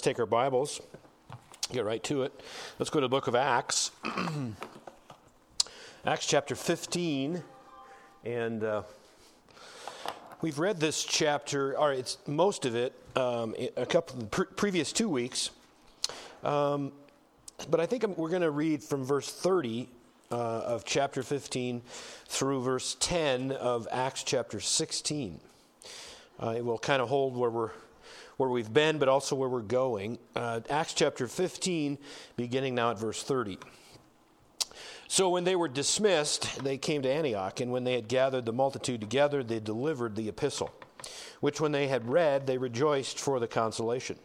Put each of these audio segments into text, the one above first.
take our Bibles, get right to it. Let's go to the book of Acts. Acts chapter 15. And uh, we've read this chapter, or it's most of it, um, a couple pre- previous two weeks. Um, but I think we're going to read from verse 30 uh, of chapter 15 through verse 10 of Acts chapter 16. Uh, it will kind of hold where we're where we've been, but also where we're going. Uh, Acts chapter 15, beginning now at verse 30. So when they were dismissed, they came to Antioch, and when they had gathered the multitude together, they delivered the epistle, which when they had read, they rejoiced for the consolation.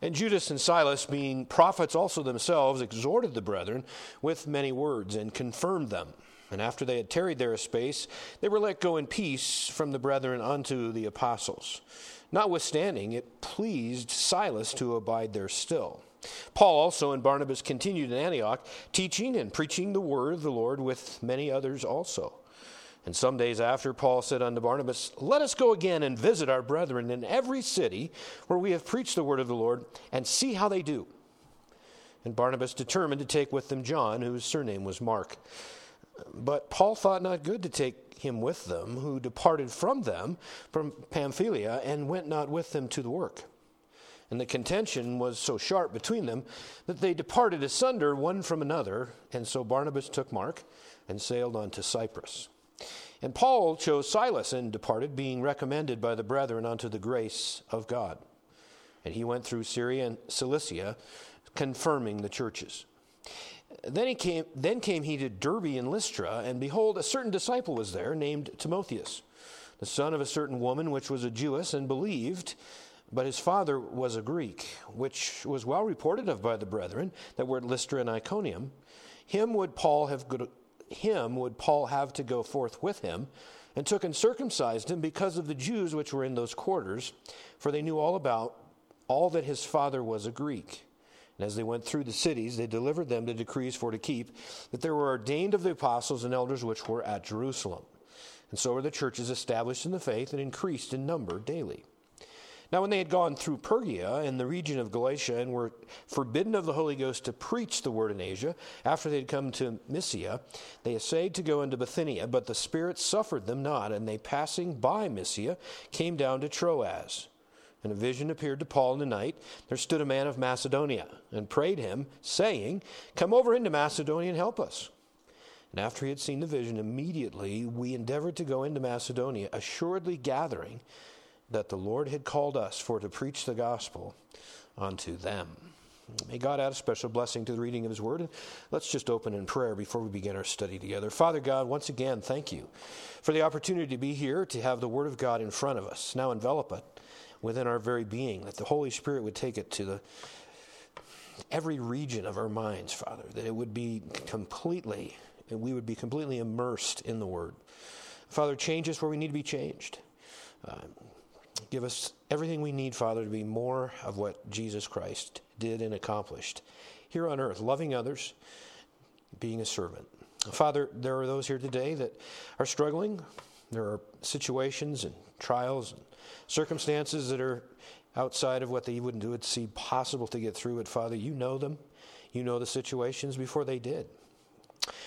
And Judas and Silas, being prophets also themselves, exhorted the brethren with many words and confirmed them. And after they had tarried there a space, they were let go in peace from the brethren unto the apostles. Notwithstanding, it pleased Silas to abide there still. Paul also and Barnabas continued in Antioch, teaching and preaching the word of the Lord with many others also. And some days after, Paul said unto Barnabas, Let us go again and visit our brethren in every city where we have preached the word of the Lord, and see how they do. And Barnabas determined to take with them John, whose surname was Mark. But Paul thought not good to take him with them, who departed from them from Pamphylia and went not with them to the work. And the contention was so sharp between them that they departed asunder one from another. And so Barnabas took Mark and sailed on to Cyprus. And Paul chose Silas and departed, being recommended by the brethren unto the grace of God. And he went through Syria and Cilicia, confirming the churches. Then he came then came he to Derbe and Lystra, and behold, a certain disciple was there named Timotheus, the son of a certain woman which was a Jewess, and believed, but his father was a Greek, which was well reported of by the brethren that were at Lystra and Iconium. Him would Paul have go, him would Paul have to go forth with him, and took and circumcised him because of the Jews which were in those quarters, for they knew all about all that his father was a Greek. And as they went through the cities, they delivered them the decrees for to keep, that there were ordained of the apostles and elders which were at Jerusalem. And so were the churches established in the faith and increased in number daily. Now, when they had gone through Phrygia and the region of Galatia and were forbidden of the Holy Ghost to preach the word in Asia, after they had come to Mysia, they essayed to go into Bithynia, but the Spirit suffered them not, and they passing by Mysia came down to Troas. And a vision appeared to Paul in the night. There stood a man of Macedonia and prayed him, saying, Come over into Macedonia and help us. And after he had seen the vision, immediately we endeavored to go into Macedonia, assuredly gathering that the Lord had called us for to preach the gospel unto them. May God add a special blessing to the reading of His Word. And let's just open in prayer before we begin our study together. Father God, once again, thank you for the opportunity to be here, to have the Word of God in front of us. Now envelop it within our very being, that the Holy Spirit would take it to the every region of our minds, Father, that it would be completely, and we would be completely immersed in the Word. Father, change us where we need to be changed. Uh, give us everything we need, Father, to be more of what Jesus Christ did and accomplished here on earth, loving others, being a servant. Father, there are those here today that are struggling. There are situations and trials and circumstances that are outside of what they wouldn't do it see possible to get through it. Father, you know them. You know the situations before they did.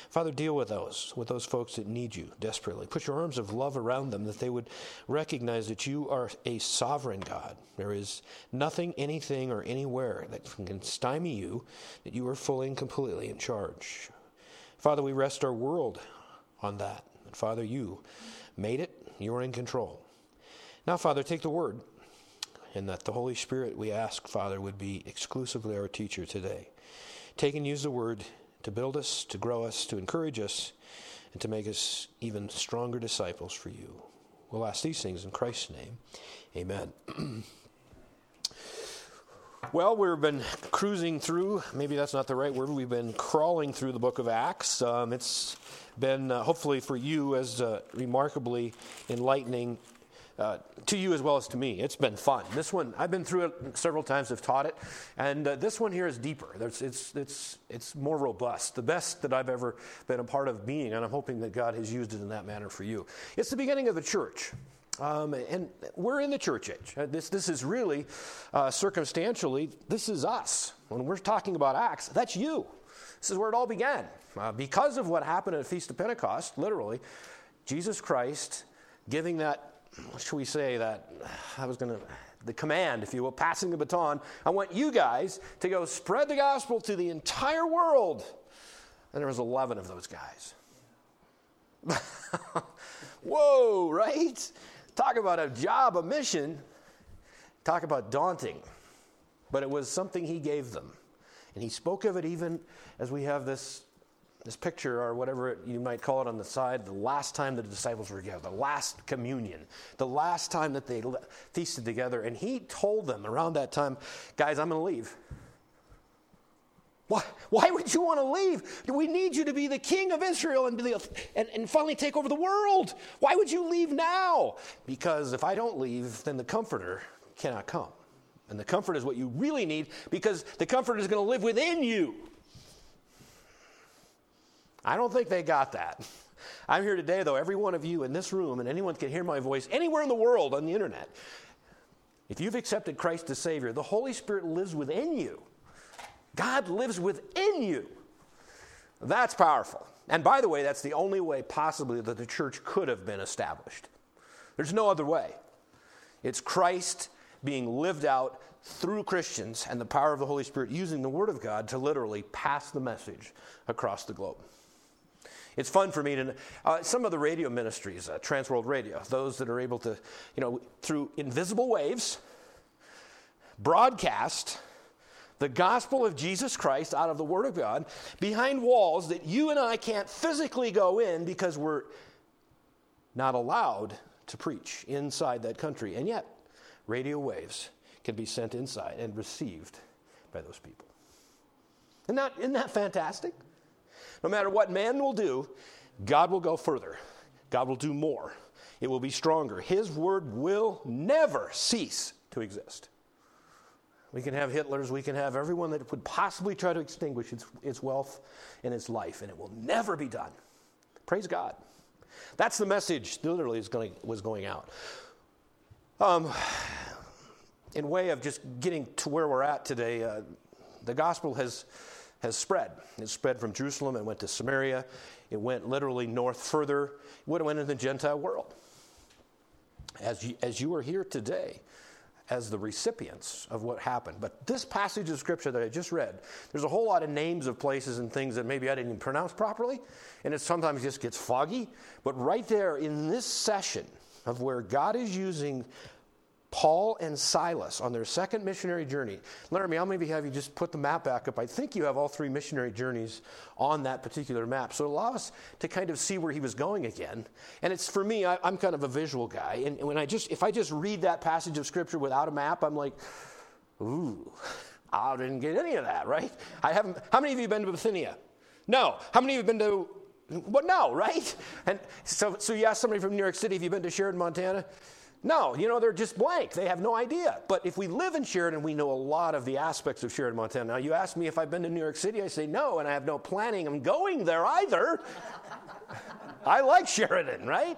Father, deal with those, with those folks that need you desperately. Put your arms of love around them that they would recognize that you are a sovereign God. There is nothing, anything, or anywhere that can stymie you, that you are fully and completely in charge. Father, we rest our world on that. And Father, you made it, you are in control. Now, Father, take the word, and that the Holy Spirit, we ask, Father, would be exclusively our teacher today. Take and use the word to build us, to grow us, to encourage us, and to make us even stronger disciples for you. We'll ask these things in Christ's name. Amen. Well, we've been cruising through, maybe that's not the right word, we've been crawling through the book of Acts. Um, it's been, uh, hopefully for you, as uh, remarkably enlightening uh, to you as well as to me. It's been fun. This one, I've been through it several times, I've taught it, and uh, this one here is deeper. It's, it's, it's, it's more robust, the best that I've ever been a part of being, and I'm hoping that God has used it in that manner for you. It's the beginning of the church. Um, and we're in the church age. Uh, this, this is really, uh, circumstantially, this is us. When we're talking about Acts, that's you. This is where it all began. Uh, because of what happened at the Feast of Pentecost, literally, Jesus Christ giving that, should we say, that, I was going to, the command, if you will, passing the baton. I want you guys to go spread the gospel to the entire world. And there was 11 of those guys. Whoa, right? Talk about a job, a mission. Talk about daunting. But it was something he gave them. And he spoke of it even as we have this, this picture or whatever you might call it on the side, the last time the disciples were together, the last communion, the last time that they feasted together. And he told them around that time, guys, I'm going to leave. Why, why would you want to leave? We need you to be the king of Israel and, the, and, and finally take over the world. Why would you leave now? Because if I don't leave, then the comforter cannot come. And the comfort is what you really need because the comfort is going to live within you. I don't think they got that. I'm here today, though, every one of you in this room, and anyone can hear my voice anywhere in the world on the internet. If you've accepted Christ as Savior, the Holy Spirit lives within you. God lives within you. That's powerful. And by the way, that's the only way possibly that the church could have been established. There's no other way. It's Christ being lived out through Christians and the power of the Holy Spirit using the Word of God to literally pass the message across the globe. It's fun for me to, uh, some of the radio ministries, uh, Transworld Radio, those that are able to, you know, through invisible waves, broadcast the gospel of Jesus Christ out of the Word of God behind walls that you and I can't physically go in because we're not allowed to preach inside that country. And yet, radio waves can be sent inside and received by those people. Isn't that, isn't that fantastic? No matter what man will do, God will go further. God will do more. It will be stronger. His word will never cease to exist. We can have Hitlers, we can have everyone that would possibly try to extinguish its, its wealth and its life, and it will never be done. Praise God. That's the message literally is going, was going out. Um, in way of just getting to where we're at today, uh, the gospel has, has spread. It spread from Jerusalem, it went to Samaria, it went literally north further, it went into the Gentile world. As you, as you are here today, as the recipients of what happened. But this passage of scripture that I just read, there's a whole lot of names of places and things that maybe I didn't even pronounce properly, and it sometimes just gets foggy. But right there in this session of where God is using Paul and Silas on their second missionary journey. Laramie, I'll maybe have you just put the map back up. I think you have all three missionary journeys on that particular map. So allow us to kind of see where he was going again. And it's for me, I, am kind of a visual guy. And when I just, if I just read that passage of scripture without a map, I'm like, ooh, I didn't get any of that, right? I haven't, how many of you been to Bithynia? No. How many of you have been to well, no, right? And so, so you ask somebody from New York City, have you been to Sheridan, Montana? No, you know, they're just blank. They have no idea. But if we live in Sheridan, we know a lot of the aspects of Sheridan, Montana. Now, you ask me if I've been to New York City, I say no, and I have no planning on going there either. I like Sheridan, right?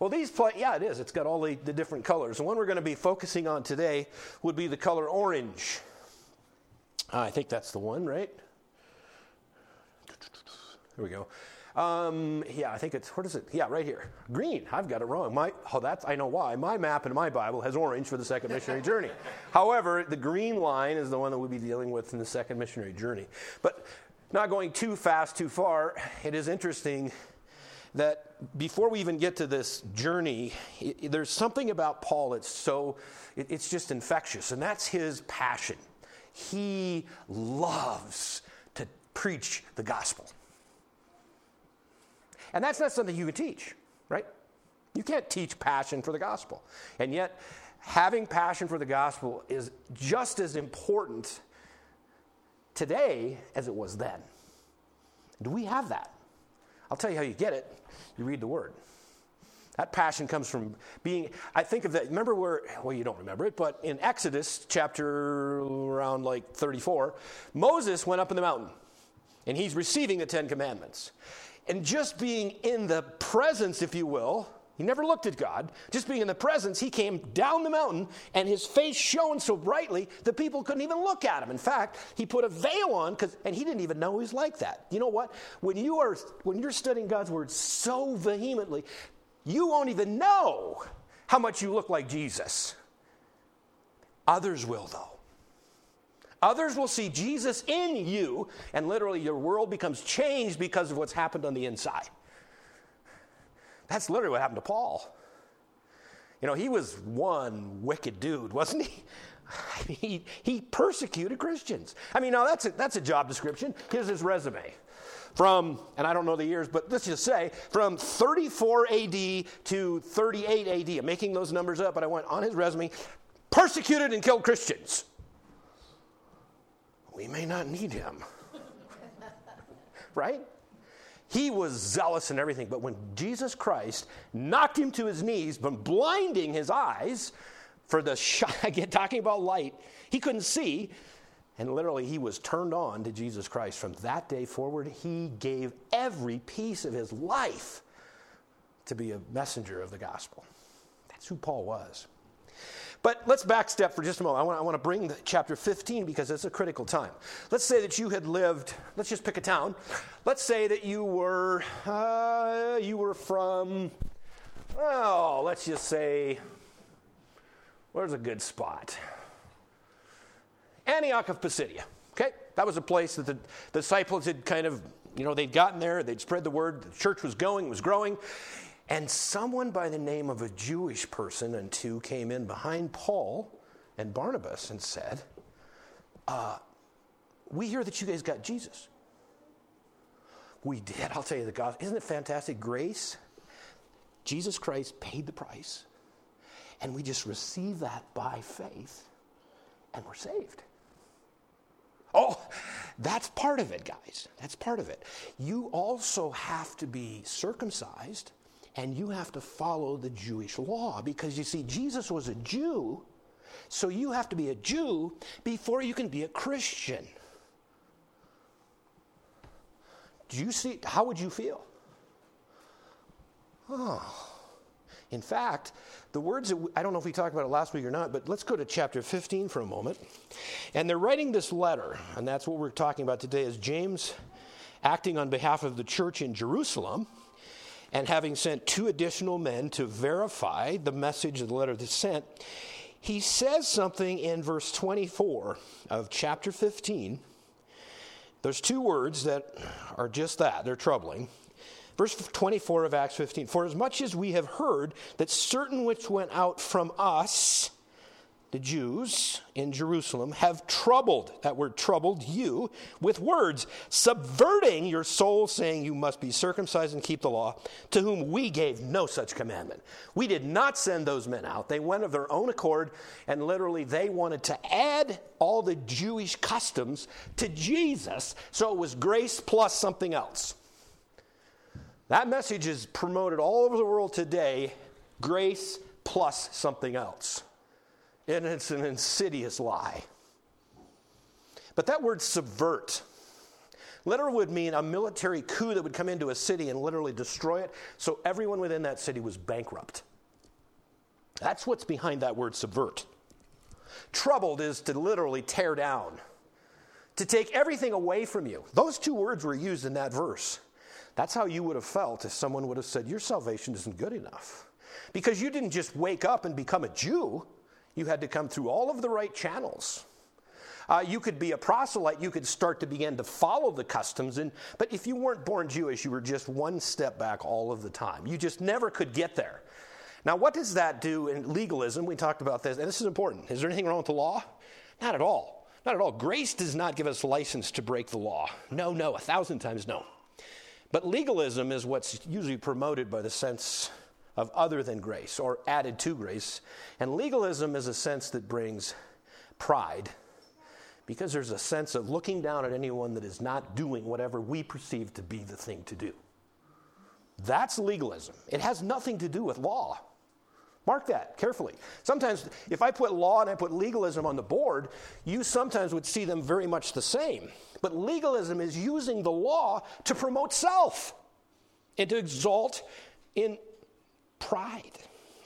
Well, these, pla- yeah, it is. It's got all the, the different colors. The one we're going to be focusing on today would be the color orange. Uh, I think that's the one, right? There we go. Um, yeah, I think it's, what is it? Yeah, right here. Green. I've got it wrong. My, oh, that's, I know why. My map in my Bible has orange for the second missionary journey. However, the green line is the one that we'll be dealing with in the second missionary journey. But not going too fast, too far, it is interesting that before we even get to this journey, it, there's something about Paul that's so, it, it's just infectious, and that's his passion. He loves to preach the gospel. And that's not something you can teach, right? You can't teach passion for the gospel. And yet, having passion for the gospel is just as important today as it was then. Do we have that? I'll tell you how you get it. You read the word. That passion comes from being, I think of that, remember where, well, you don't remember it, but in Exodus chapter around like 34, Moses went up in the mountain and he's receiving the Ten Commandments. And just being in the presence, if you will, He never looked at God. Just being in the presence, he came down the mountain and his face shone so brightly that people couldn't even look at him. In fact, he put a veil on cuz and he didn't even know he was like that. You know what? When you are when you're studying God's word so vehemently, you won't even know how much you look like Jesus. Others will though. Others will see Jesus in you, and literally your world becomes changed because of what's happened on the inside. That's literally what happened to Paul. You know, he was one wicked dude, wasn't he? he, he persecuted Christians. I mean, now that's a, that's a job description. Here's his resume. From, and I don't know the years, but let's just say from 34 AD to 38 AD. I'm making those numbers up, but I went on his resume persecuted and killed Christians. We may not need him. right? He was zealous and everything, but when Jesus Christ knocked him to his knees, but blinding his eyes for the shot, again, talking about light, he couldn't see. And literally, he was turned on to Jesus Christ. From that day forward, he gave every piece of his life to be a messenger of the gospel. That's who Paul was. But let's backstep for just a moment. I want, I want to bring chapter 15 because it's a critical time. Let's say that you had lived, let's just pick a town. Let's say that you were, uh, you were from, oh, let's just say, where's a good spot? Antioch of Pisidia. Okay? That was a place that the, the disciples had kind of, you know, they'd gotten there, they'd spread the word, the church was going, was growing. And someone by the name of a Jewish person and two came in behind Paul and Barnabas and said, uh, We hear that you guys got Jesus. We did. I'll tell you the gospel. Isn't it fantastic? Grace, Jesus Christ paid the price, and we just receive that by faith, and we're saved. Oh, that's part of it, guys. That's part of it. You also have to be circumcised and you have to follow the Jewish law because you see, Jesus was a Jew, so you have to be a Jew before you can be a Christian. Do you see? How would you feel? Oh. In fact, the words that we, I don't know if we talked about it last week or not, but let's go to chapter 15 for a moment. And they're writing this letter, and that's what we're talking about today is James acting on behalf of the church in Jerusalem and having sent two additional men to verify the message of the letter that's sent, he says something in verse 24 of chapter 15. There's two words that are just that, they're troubling. Verse 24 of Acts 15 For as much as we have heard that certain which went out from us, the Jews in Jerusalem have troubled, that word troubled you, with words, subverting your soul, saying you must be circumcised and keep the law, to whom we gave no such commandment. We did not send those men out. They went of their own accord, and literally they wanted to add all the Jewish customs to Jesus, so it was grace plus something else. That message is promoted all over the world today grace plus something else and it's an insidious lie. But that word subvert literally would mean a military coup that would come into a city and literally destroy it, so everyone within that city was bankrupt. That's what's behind that word subvert. Troubled is to literally tear down, to take everything away from you. Those two words were used in that verse. That's how you would have felt if someone would have said, Your salvation isn't good enough. Because you didn't just wake up and become a Jew, you had to come through all of the right channels. Uh, you could be a proselyte, you could start to begin to follow the customs, and, but if you weren't born Jewish, you were just one step back all of the time. You just never could get there. Now, what does that do in legalism? We talked about this, and this is important. Is there anything wrong with the law? Not at all. Not at all. Grace does not give us license to break the law. No, no, a thousand times no. But legalism is what's usually promoted by the sense of other than grace or added to grace. And legalism is a sense that brings pride because there's a sense of looking down at anyone that is not doing whatever we perceive to be the thing to do. That's legalism. It has nothing to do with law. Mark that carefully. Sometimes, if I put law and I put legalism on the board, you sometimes would see them very much the same. But legalism is using the law to promote self and to exalt in pride.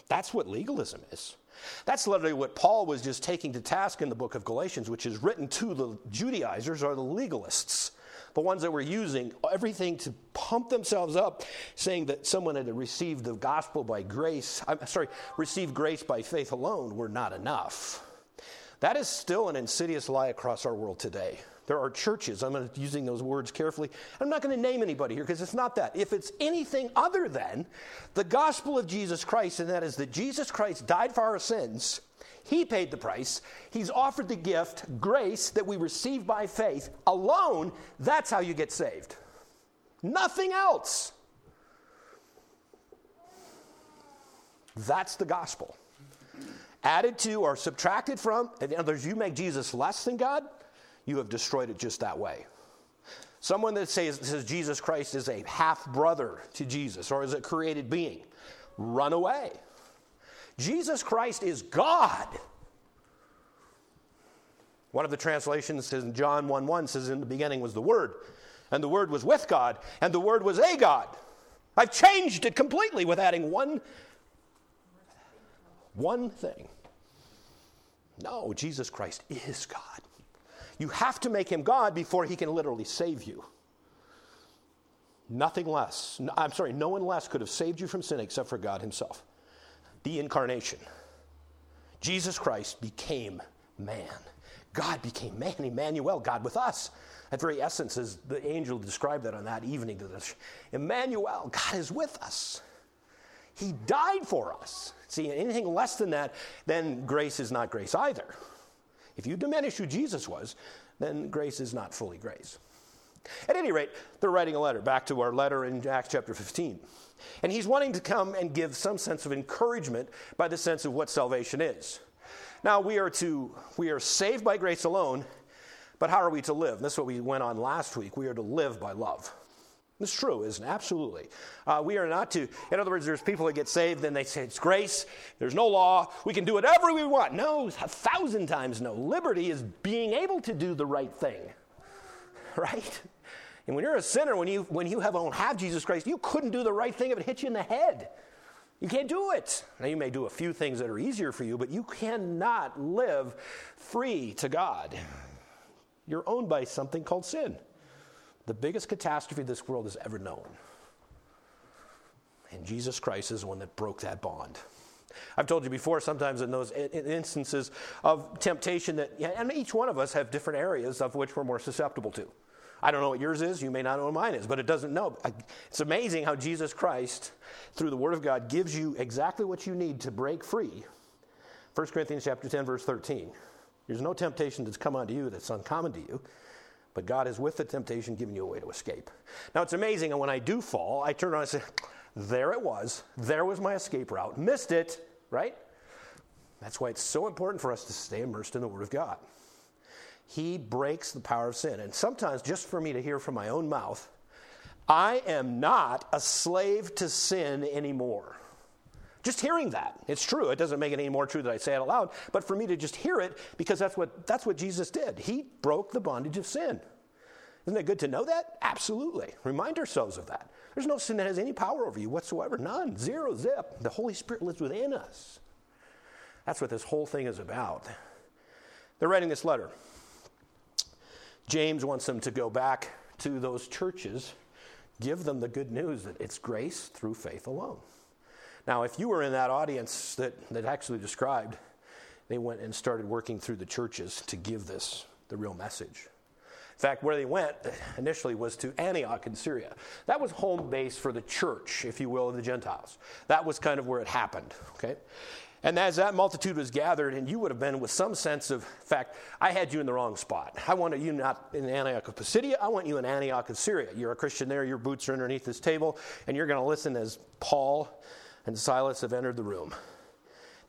That's what legalism is. That's literally what Paul was just taking to task in the book of Galatians, which is written to the Judaizers or the legalists, the ones that were using everything to pump themselves up, saying that someone had received the gospel by grace, I'm sorry, received grace by faith alone were not enough. That is still an insidious lie across our world today. There are churches, I'm using those words carefully. I'm not going to name anybody here because it's not that. If it's anything other than the gospel of Jesus Christ, and that is that Jesus Christ died for our sins, He paid the price, He's offered the gift, grace that we receive by faith alone, that's how you get saved. Nothing else. That's the gospel. Added to or subtracted from, in other words, you make Jesus less than God, you have destroyed it just that way. Someone that says, says Jesus Christ is a half brother to Jesus or is a created being, run away. Jesus Christ is God. One of the translations says in John 1 1 says, In the beginning was the Word, and the Word was with God, and the Word was a God. I've changed it completely with adding one, one thing. No, Jesus Christ is God. You have to make him God before he can literally save you. Nothing less. I'm sorry, no one less could have saved you from sin except for God himself. The incarnation. Jesus Christ became man. God became man, Emmanuel, God with us. That very essence is the angel described that on that evening to this. Emmanuel, God is with us. He died for us. See, anything less than that, then grace is not grace either. If you diminish who Jesus was, then grace is not fully grace. At any rate, they're writing a letter, back to our letter in Acts chapter 15. And he's wanting to come and give some sense of encouragement by the sense of what salvation is. Now, we are to we are saved by grace alone, but how are we to live? This is what we went on last week. We are to live by love. It's true, isn't it? Absolutely. Uh, we are not to, in other words, there's people that get saved and they say it's grace, there's no law, we can do whatever we want. No, a thousand times no. Liberty is being able to do the right thing, right? And when you're a sinner, when you, when you have, don't have Jesus Christ, you couldn't do the right thing if it hit you in the head. You can't do it. Now, you may do a few things that are easier for you, but you cannot live free to God. You're owned by something called sin the biggest catastrophe this world has ever known. And Jesus Christ is the one that broke that bond. I've told you before, sometimes in those instances of temptation, that and each one of us have different areas of which we're more susceptible to. I don't know what yours is, you may not know what mine is, but it doesn't know. It's amazing how Jesus Christ, through the Word of God, gives you exactly what you need to break free. 1 Corinthians chapter 10, verse 13. There's no temptation that's come unto you that's uncommon to you. But God is with the temptation, giving you a way to escape. Now it's amazing, and when I do fall, I turn around and say, There it was. There was my escape route. Missed it, right? That's why it's so important for us to stay immersed in the Word of God. He breaks the power of sin. And sometimes, just for me to hear from my own mouth, I am not a slave to sin anymore. Just hearing that, it's true. It doesn't make it any more true that I say it aloud, but for me to just hear it, because that's what, that's what Jesus did. He broke the bondage of sin. Isn't it good to know that? Absolutely. Remind ourselves of that. There's no sin that has any power over you whatsoever. None. Zero, zip. The Holy Spirit lives within us. That's what this whole thing is about. They're writing this letter. James wants them to go back to those churches, give them the good news that it's grace through faith alone. Now, if you were in that audience that, that actually described, they went and started working through the churches to give this the real message. In fact, where they went initially was to Antioch in Syria. That was home base for the church, if you will, of the Gentiles. That was kind of where it happened, okay? And as that multitude was gathered, and you would have been with some sense of fact, I had you in the wrong spot. I wanted you not in Antioch of Pisidia, I want you in Antioch of Syria. You're a Christian there, your boots are underneath this table, and you're going to listen as Paul and Silas have entered the room.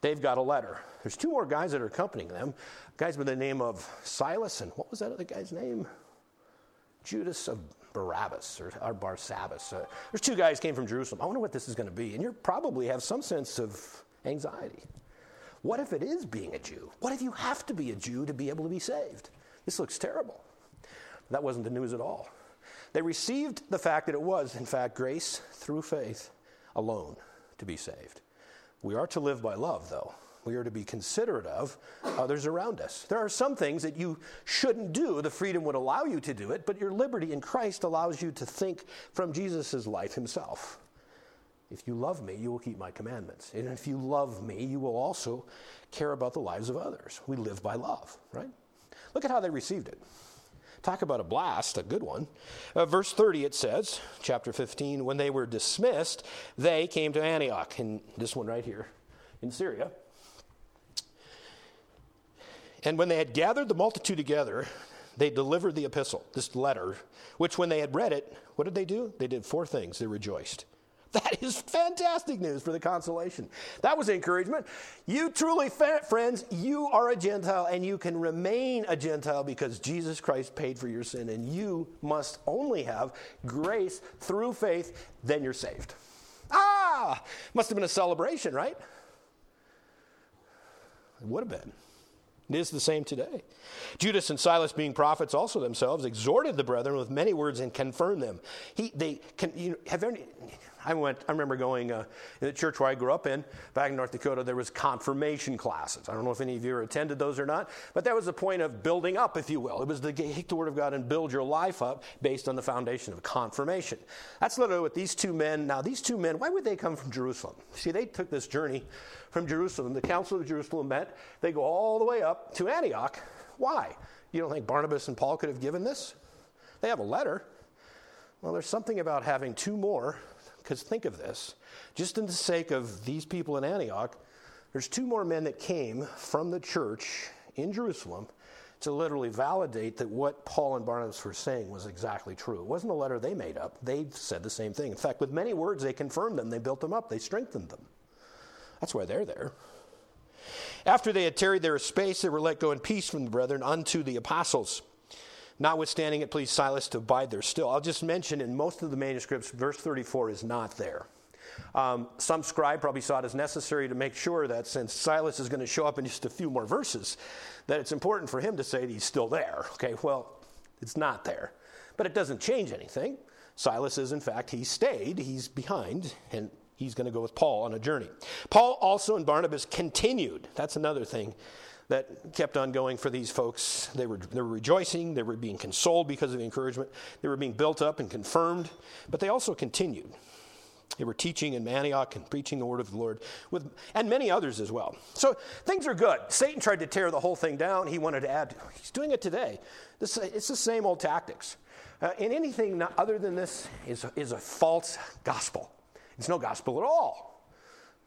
They've got a letter. There's two more guys that are accompanying them. Guys by the name of Silas and what was that other guy's name? Judas of Barabbas or, or Barsabbas. Uh, there's two guys came from Jerusalem. I wonder what this is going to be. And you probably have some sense of anxiety. What if it is being a Jew? What if you have to be a Jew to be able to be saved? This looks terrible. That wasn't the news at all. They received the fact that it was, in fact, grace through faith alone. To be saved. We are to live by love, though. We are to be considerate of others around us. There are some things that you shouldn't do. The freedom would allow you to do it, but your liberty in Christ allows you to think from Jesus' life himself. If you love me, you will keep my commandments. And if you love me, you will also care about the lives of others. We live by love, right? Look at how they received it. Talk about a blast, a good one. Uh, verse 30, it says, chapter 15, when they were dismissed, they came to Antioch, and this one right here in Syria. And when they had gathered the multitude together, they delivered the epistle, this letter, which when they had read it, what did they do? They did four things. They rejoiced. That is fantastic news for the consolation. That was encouragement. You truly, friends, you are a Gentile and you can remain a Gentile because Jesus Christ paid for your sin, and you must only have grace through faith, then you're saved. Ah! Must have been a celebration, right? It would have been. It is the same today. Judas and Silas, being prophets also themselves, exhorted the brethren with many words and confirmed them. He, they, can, you know, have any, I went. I remember going uh, in the church where I grew up in, back in North Dakota. There was confirmation classes. I don't know if any of you attended those or not, but that was the point of building up, if you will. It was to take the Word of God and build your life up based on the foundation of confirmation. That's literally what these two men. Now, these two men. Why would they come from Jerusalem? See, they took this journey from Jerusalem. The Council of Jerusalem met. They go all the way up to Antioch. Why? You don't think Barnabas and Paul could have given this? They have a letter. Well, there's something about having two more because think of this just in the sake of these people in Antioch, there's two more men that came from the church in Jerusalem to literally validate that what Paul and Barnabas were saying was exactly true. It wasn't a letter they made up, they said the same thing. In fact, with many words, they confirmed them, they built them up, they strengthened them. That's why they're there. After they had tarried there a space, they were let go in peace from the brethren unto the apostles. Notwithstanding, it pleased Silas to abide there still. I'll just mention in most of the manuscripts, verse 34 is not there. Um, some scribe probably saw it as necessary to make sure that since Silas is going to show up in just a few more verses, that it's important for him to say that he's still there. Okay, well, it's not there. But it doesn't change anything. Silas is, in fact, he stayed, he's behind, and he's going to go with Paul on a journey. Paul also and Barnabas continued. That's another thing that kept on going for these folks. They were, they were rejoicing, they were being consoled because of the encouragement, they were being built up and confirmed, but they also continued. They were teaching in Antioch and preaching the word of the Lord, with, and many others as well. So things are good. Satan tried to tear the whole thing down. He wanted to add. He's doing it today. This, it's the same old tactics. Uh, and anything other than this is, is a false gospel. It's no gospel at all.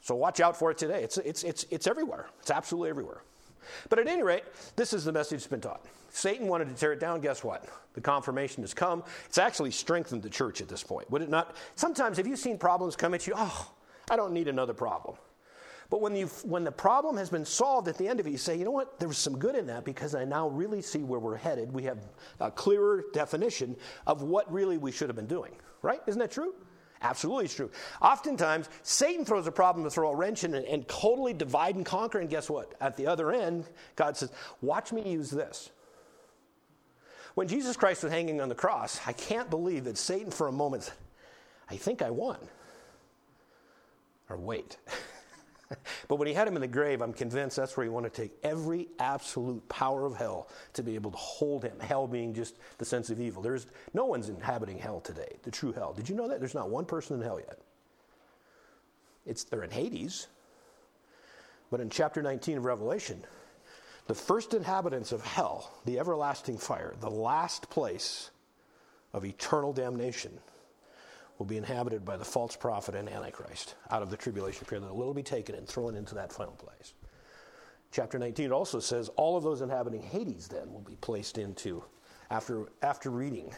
So watch out for it today. It's, it's, it's, it's everywhere. It's absolutely everywhere. But at any rate, this is the message that's been taught. Satan wanted to tear it down. Guess what? The confirmation has come. It's actually strengthened the church at this point. Would it not? Sometimes, have you seen problems come at you? Oh, I don't need another problem. But when, you when the problem has been solved at the end of it, you say, you know what? There was some good in that because I now really see where we're headed. We have a clearer definition of what really we should have been doing. Right? Isn't that true? Absolutely, it's true. Oftentimes, Satan throws a problem to throw a wrench in and, and totally divide and conquer. And guess what? At the other end, God says, Watch me use this. When Jesus Christ was hanging on the cross, I can't believe that Satan for a moment I think I won. Or wait. but when he had him in the grave, I'm convinced that's where he wanted to take every absolute power of hell to be able to hold him. Hell being just the sense of evil. There's no one's inhabiting hell today, the true hell. Did you know that? There's not one person in hell yet. It's they're in Hades. But in chapter 19 of Revelation, the first inhabitants of hell, the everlasting fire, the last place of eternal damnation will be inhabited by the false prophet and Antichrist out of the tribulation period that will be taken and thrown into that final place. Chapter 19 also says all of those inhabiting Hades then will be placed into, after, after reading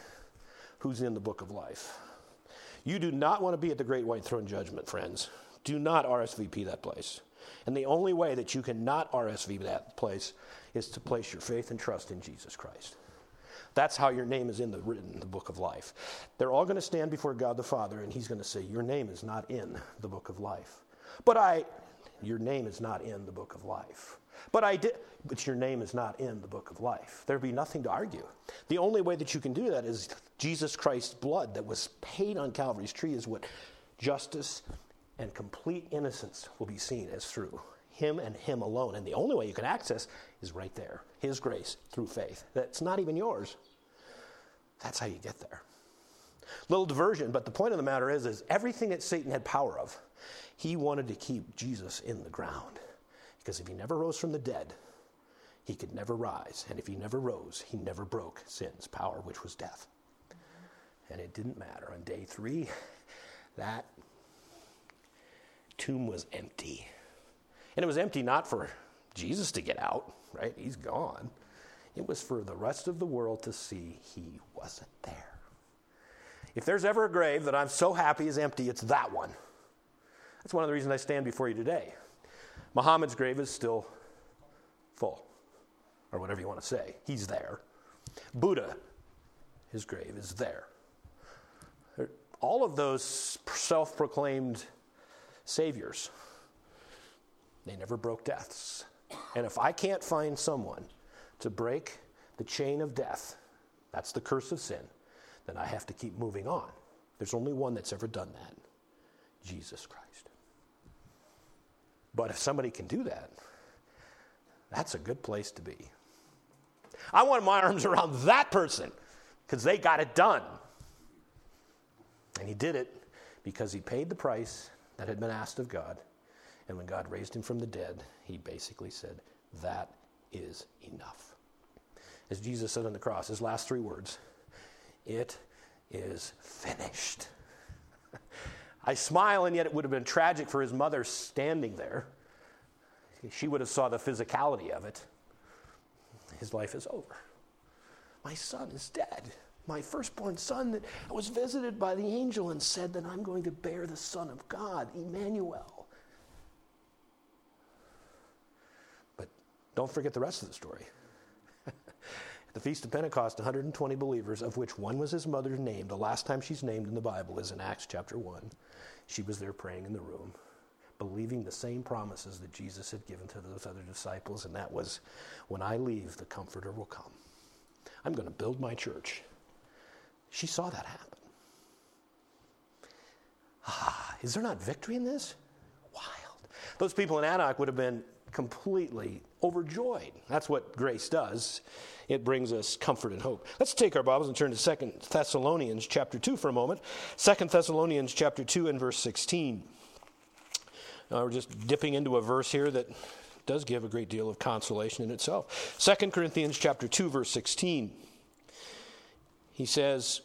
who's in the book of life. You do not want to be at the great white throne judgment, friends. Do not RSVP that place. And the only way that you can not RSVP that place is to place your faith and trust in Jesus Christ. That's how your name is in the written the book of life. They're all going to stand before God the Father, and He's going to say, Your name is not in the book of life. But I, your name is not in the book of life. But I did, but your name is not in the book of life. There'd be nothing to argue. The only way that you can do that is Jesus Christ's blood that was paid on Calvary's tree is what justice and complete innocence will be seen as through him and him alone. And the only way you can access is right there his grace through faith. That's not even yours. That's how you get there. Little diversion, but the point of the matter is, is everything that Satan had power of, he wanted to keep Jesus in the ground. Because if he never rose from the dead, he could never rise. And if he never rose, he never broke sin's power, which was death. And it didn't matter. On day three, that tomb was empty. And it was empty not for Jesus to get out, right? He's gone. It was for the rest of the world to see he wasn't there. If there's ever a grave that I'm so happy is empty, it's that one. That's one of the reasons I stand before you today. Muhammad's grave is still full, or whatever you want to say. He's there. Buddha, his grave is there. All of those self proclaimed saviors, they never broke deaths. And if I can't find someone to break the chain of death, that's the curse of sin, then I have to keep moving on. There's only one that's ever done that Jesus Christ. But if somebody can do that, that's a good place to be. I want my arms around that person because they got it done. And he did it because he paid the price that had been asked of God. And when God raised him from the dead, he basically said, That is enough. As Jesus said on the cross, his last three words, It is finished. I smile, and yet it would have been tragic for his mother standing there. She would have saw the physicality of it. His life is over. My son is dead. My firstborn son that was visited by the angel and said that I'm going to bear the Son of God, Emmanuel. Don't forget the rest of the story. At the Feast of Pentecost, 120 believers, of which one was his mother's name, the last time she's named in the Bible is in Acts chapter 1. She was there praying in the room, believing the same promises that Jesus had given to those other disciples, and that was, When I leave, the Comforter will come. I'm going to build my church. She saw that happen. Ah, is there not victory in this? Wild. Those people in Antioch would have been completely overjoyed. That's what grace does. It brings us comfort and hope. Let's take our Bibles and turn to Second Thessalonians chapter 2 for a moment. Second Thessalonians chapter 2 and verse 16. Uh, we're just dipping into a verse here that does give a great deal of consolation in itself. Second Corinthians chapter 2 verse 16. He says,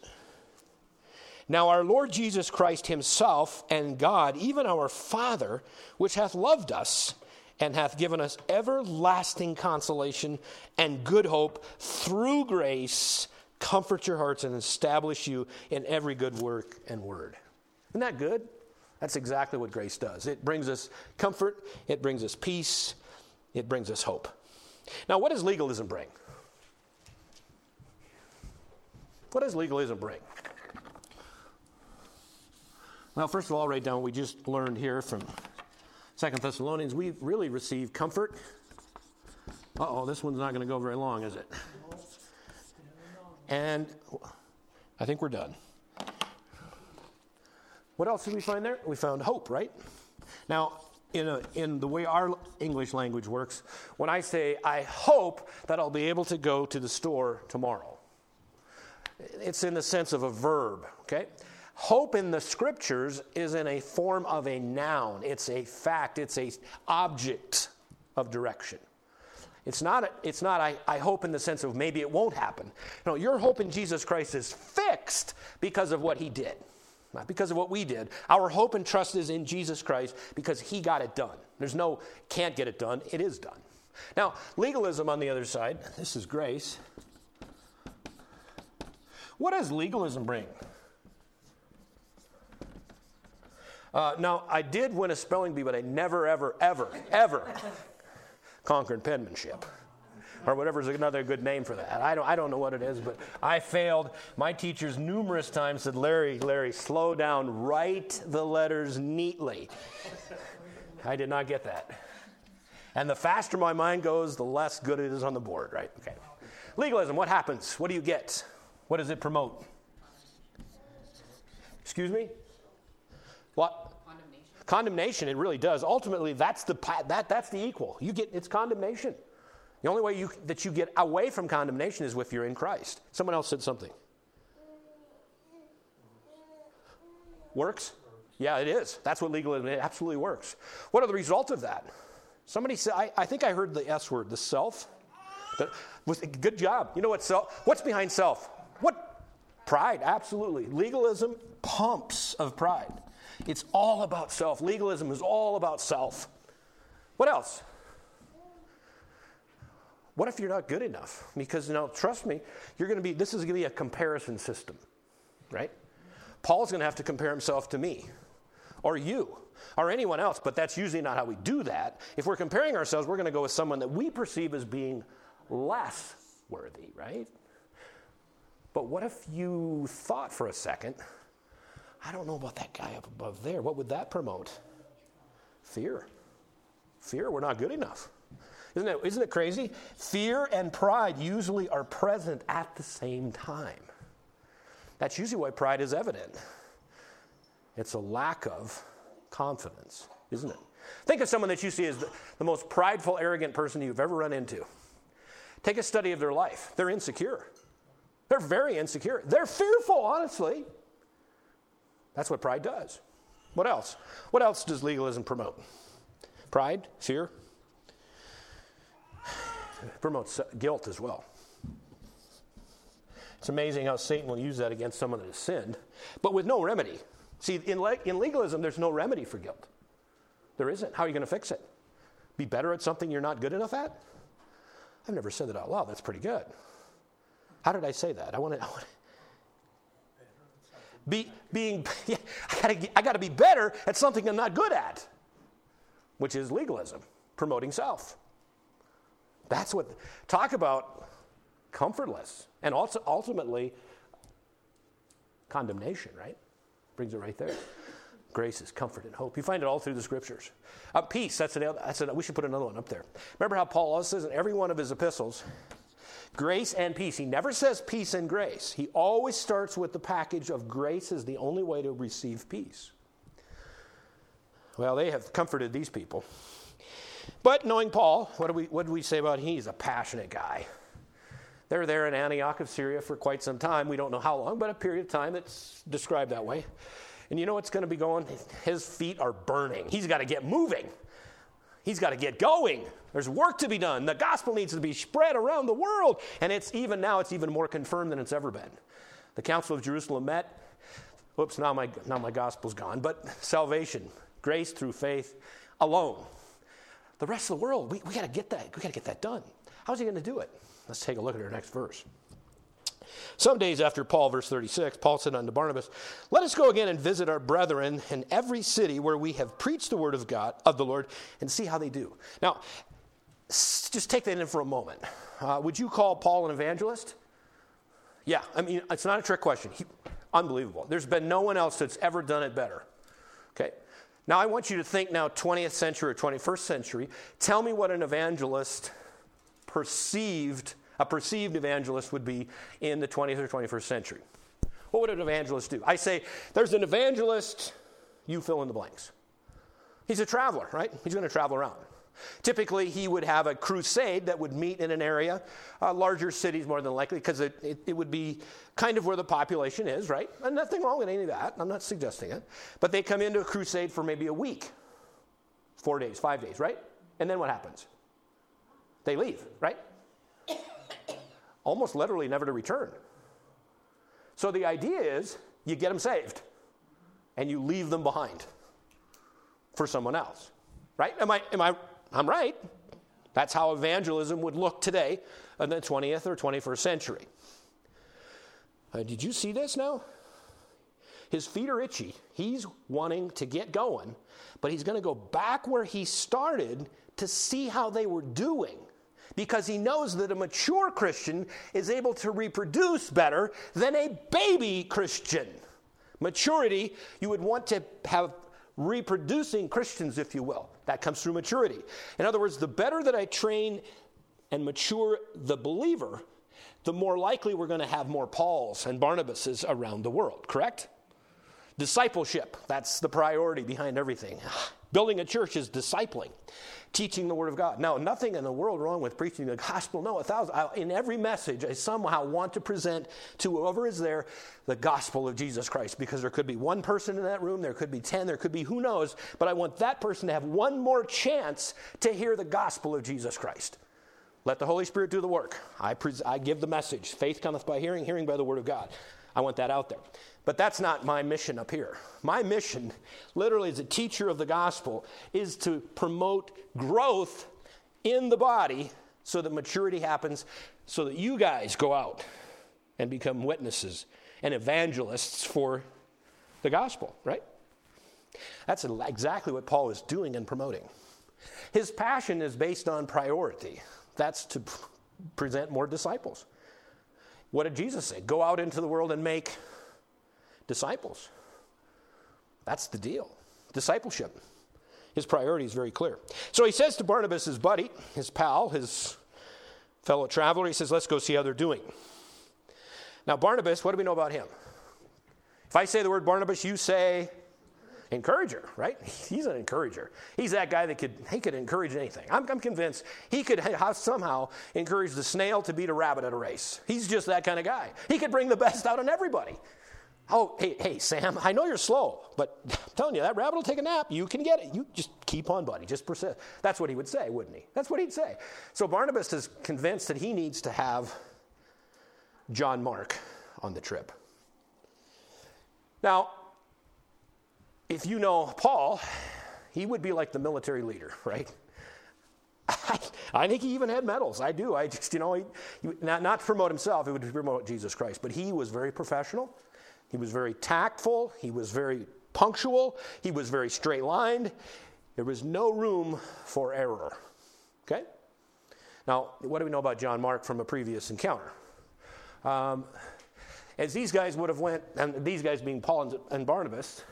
now, our Lord Jesus Christ Himself and God, even our Father, which hath loved us and hath given us everlasting consolation and good hope through grace, comfort your hearts and establish you in every good work and word. Isn't that good? That's exactly what grace does. It brings us comfort, it brings us peace, it brings us hope. Now, what does legalism bring? What does legalism bring? Well, first of all, write down what we just learned here from Second Thessalonians. We really receive comfort. Oh, this one's not going to go very long, is it? And I think we're done. What else did we find there? We found hope, right? Now, in, a, in the way our English language works, when I say, I hope that I'll be able to go to the store tomorrow, it's in the sense of a verb, okay? Hope in the scriptures is in a form of a noun. It's a fact. It's a object of direction. It's not, it's not I, I hope in the sense of maybe it won't happen. No, your hope in Jesus Christ is fixed because of what he did, not because of what we did. Our hope and trust is in Jesus Christ because he got it done. There's no can't get it done, it is done. Now, legalism on the other side, this is grace. What does legalism bring? Uh, now, I did win a spelling bee, but I never, ever, ever, ever conquered penmanship. Or whatever's another good name for that. I don't, I don't know what it is, but I failed. My teachers numerous times said, Larry, Larry, slow down, write the letters neatly. I did not get that. And the faster my mind goes, the less good it is on the board, right? Okay. Legalism, what happens? What do you get? What does it promote? Excuse me? What? Condemnation. It really does. Ultimately, that's the, that, that's the equal. You get, it's condemnation. The only way you, that you get away from condemnation is if you're in Christ. Someone else said something. Works? Yeah, it is. That's what legalism it absolutely works. What are the results of that? Somebody said, I, I think I heard the S word, the self. The, good job. You know what self? What's behind self? What? Pride, absolutely. Legalism pumps of pride. It's all about self. Legalism is all about self. What else? What if you're not good enough? Because now, trust me, you're going to be. This is going to be a comparison system, right? Paul's going to have to compare himself to me or you or anyone else, but that's usually not how we do that. If we're comparing ourselves, we're going to go with someone that we perceive as being less worthy, right? But what if you thought for a second, I don't know about that guy up above there. What would that promote? Fear. Fear, we're not good enough. Isn't it, isn't it crazy? Fear and pride usually are present at the same time. That's usually why pride is evident. It's a lack of confidence, isn't it? Think of someone that you see as the, the most prideful, arrogant person you've ever run into. Take a study of their life. They're insecure. They're very insecure. They're fearful, honestly. That's what pride does. What else? What else does legalism promote? Pride, fear. It promotes uh, guilt as well. It's amazing how Satan will use that against someone that has sinned, but with no remedy. See, in, le- in legalism, there's no remedy for guilt. There isn't. How are you going to fix it? Be better at something you're not good enough at? I've never said that out loud. That's pretty good. How did I say that? I want to. Be, being, I gotta, I gotta be better at something I'm not good at, which is legalism, promoting self. That's what, talk about comfortless and also ultimately condemnation, right? Brings it right there. Grace is comfort and hope. You find it all through the scriptures. Uh, peace, that's, an, that's an, we should put another one up there. Remember how Paul always says in every one of his epistles, grace and peace. He never says peace and grace. He always starts with the package of grace is the only way to receive peace. Well, they have comforted these people. But knowing Paul, what do we, what do we say about him? He's a passionate guy. They're there in Antioch of Syria for quite some time. We don't know how long, but a period of time that's described that way. And you know what's going to be going? His feet are burning. He's got to get moving. He's got to get going. There's work to be done. The gospel needs to be spread around the world. And it's even now, it's even more confirmed than it's ever been. The Council of Jerusalem met. Whoops, now my, now my gospel's gone. But salvation, grace through faith alone. The rest of the world, we, we got to get that. We got to get that done. How's he going to do it? Let's take a look at our next verse. Some days after Paul, verse 36, Paul said unto Barnabas, Let us go again and visit our brethren in every city where we have preached the word of God, of the Lord, and see how they do. Now, just take that in for a moment. Uh, would you call Paul an evangelist? Yeah, I mean, it's not a trick question. He, unbelievable. There's been no one else that's ever done it better. Okay? Now, I want you to think now 20th century or 21st century. Tell me what an evangelist perceived, a perceived evangelist would be in the 20th or 21st century. What would an evangelist do? I say, there's an evangelist, you fill in the blanks. He's a traveler, right? He's going to travel around. Typically, he would have a crusade that would meet in an area, uh, larger cities more than likely, because it, it, it, would be kind of where the population is, right? And nothing wrong with any of that. I'm not suggesting it. But they come into a crusade for maybe a week, four days, five days, right? And then what happens? They leave, right? Almost literally never to return. So the idea is you get them saved and you leave them behind for someone else. Right? Am I, am I, I'm right. That's how evangelism would look today in the 20th or 21st century. Uh, did you see this now? His feet are itchy. He's wanting to get going, but he's going to go back where he started to see how they were doing because he knows that a mature Christian is able to reproduce better than a baby Christian. Maturity, you would want to have reproducing Christians, if you will. That comes through maturity. In other words, the better that I train and mature the believer, the more likely we're going to have more Pauls and Barnabases around the world, correct? Discipleship, that's the priority behind everything. Building a church is discipling, teaching the Word of God. Now, nothing in the world wrong with preaching the gospel. No, a thousand. I, in every message, I somehow want to present to whoever is there the gospel of Jesus Christ because there could be one person in that room, there could be 10, there could be who knows, but I want that person to have one more chance to hear the gospel of Jesus Christ. Let the Holy Spirit do the work. I, pres- I give the message. Faith cometh by hearing, hearing by the Word of God. I want that out there. But that's not my mission up here. My mission, literally as a teacher of the gospel, is to promote growth in the body so that maturity happens, so that you guys go out and become witnesses and evangelists for the gospel, right? That's exactly what Paul is doing and promoting. His passion is based on priority. That's to present more disciples. What did Jesus say? Go out into the world and make disciples. That's the deal. Discipleship. His priority is very clear. So he says to Barnabas, his buddy, his pal, his fellow traveler, he says, Let's go see how they're doing. Now, Barnabas, what do we know about him? If I say the word Barnabas, you say encourager, right? He's an encourager. He's that guy that could he could encourage anything. I'm, I'm convinced he could somehow encourage the snail to beat a rabbit at a race. He's just that kind of guy. He could bring the best out in everybody. Oh, hey, hey, Sam, I know you're slow, but I'm telling you, that rabbit will take a nap. You can get it. You just keep on, buddy. Just persist. That's what he would say, wouldn't he? That's what he'd say. So Barnabas is convinced that he needs to have John Mark on the trip. Now, if you know Paul, he would be like the military leader, right? I, I, think he even had medals. I do. I just, you know, he, he, not, not to promote himself, it would promote Jesus Christ. But he was very professional. He was very tactful. He was very punctual. He was very straight lined. There was no room for error. Okay? Now, what do we know about John Mark from a previous encounter? Um, as these guys would have went, and these guys being Paul and Barnabas,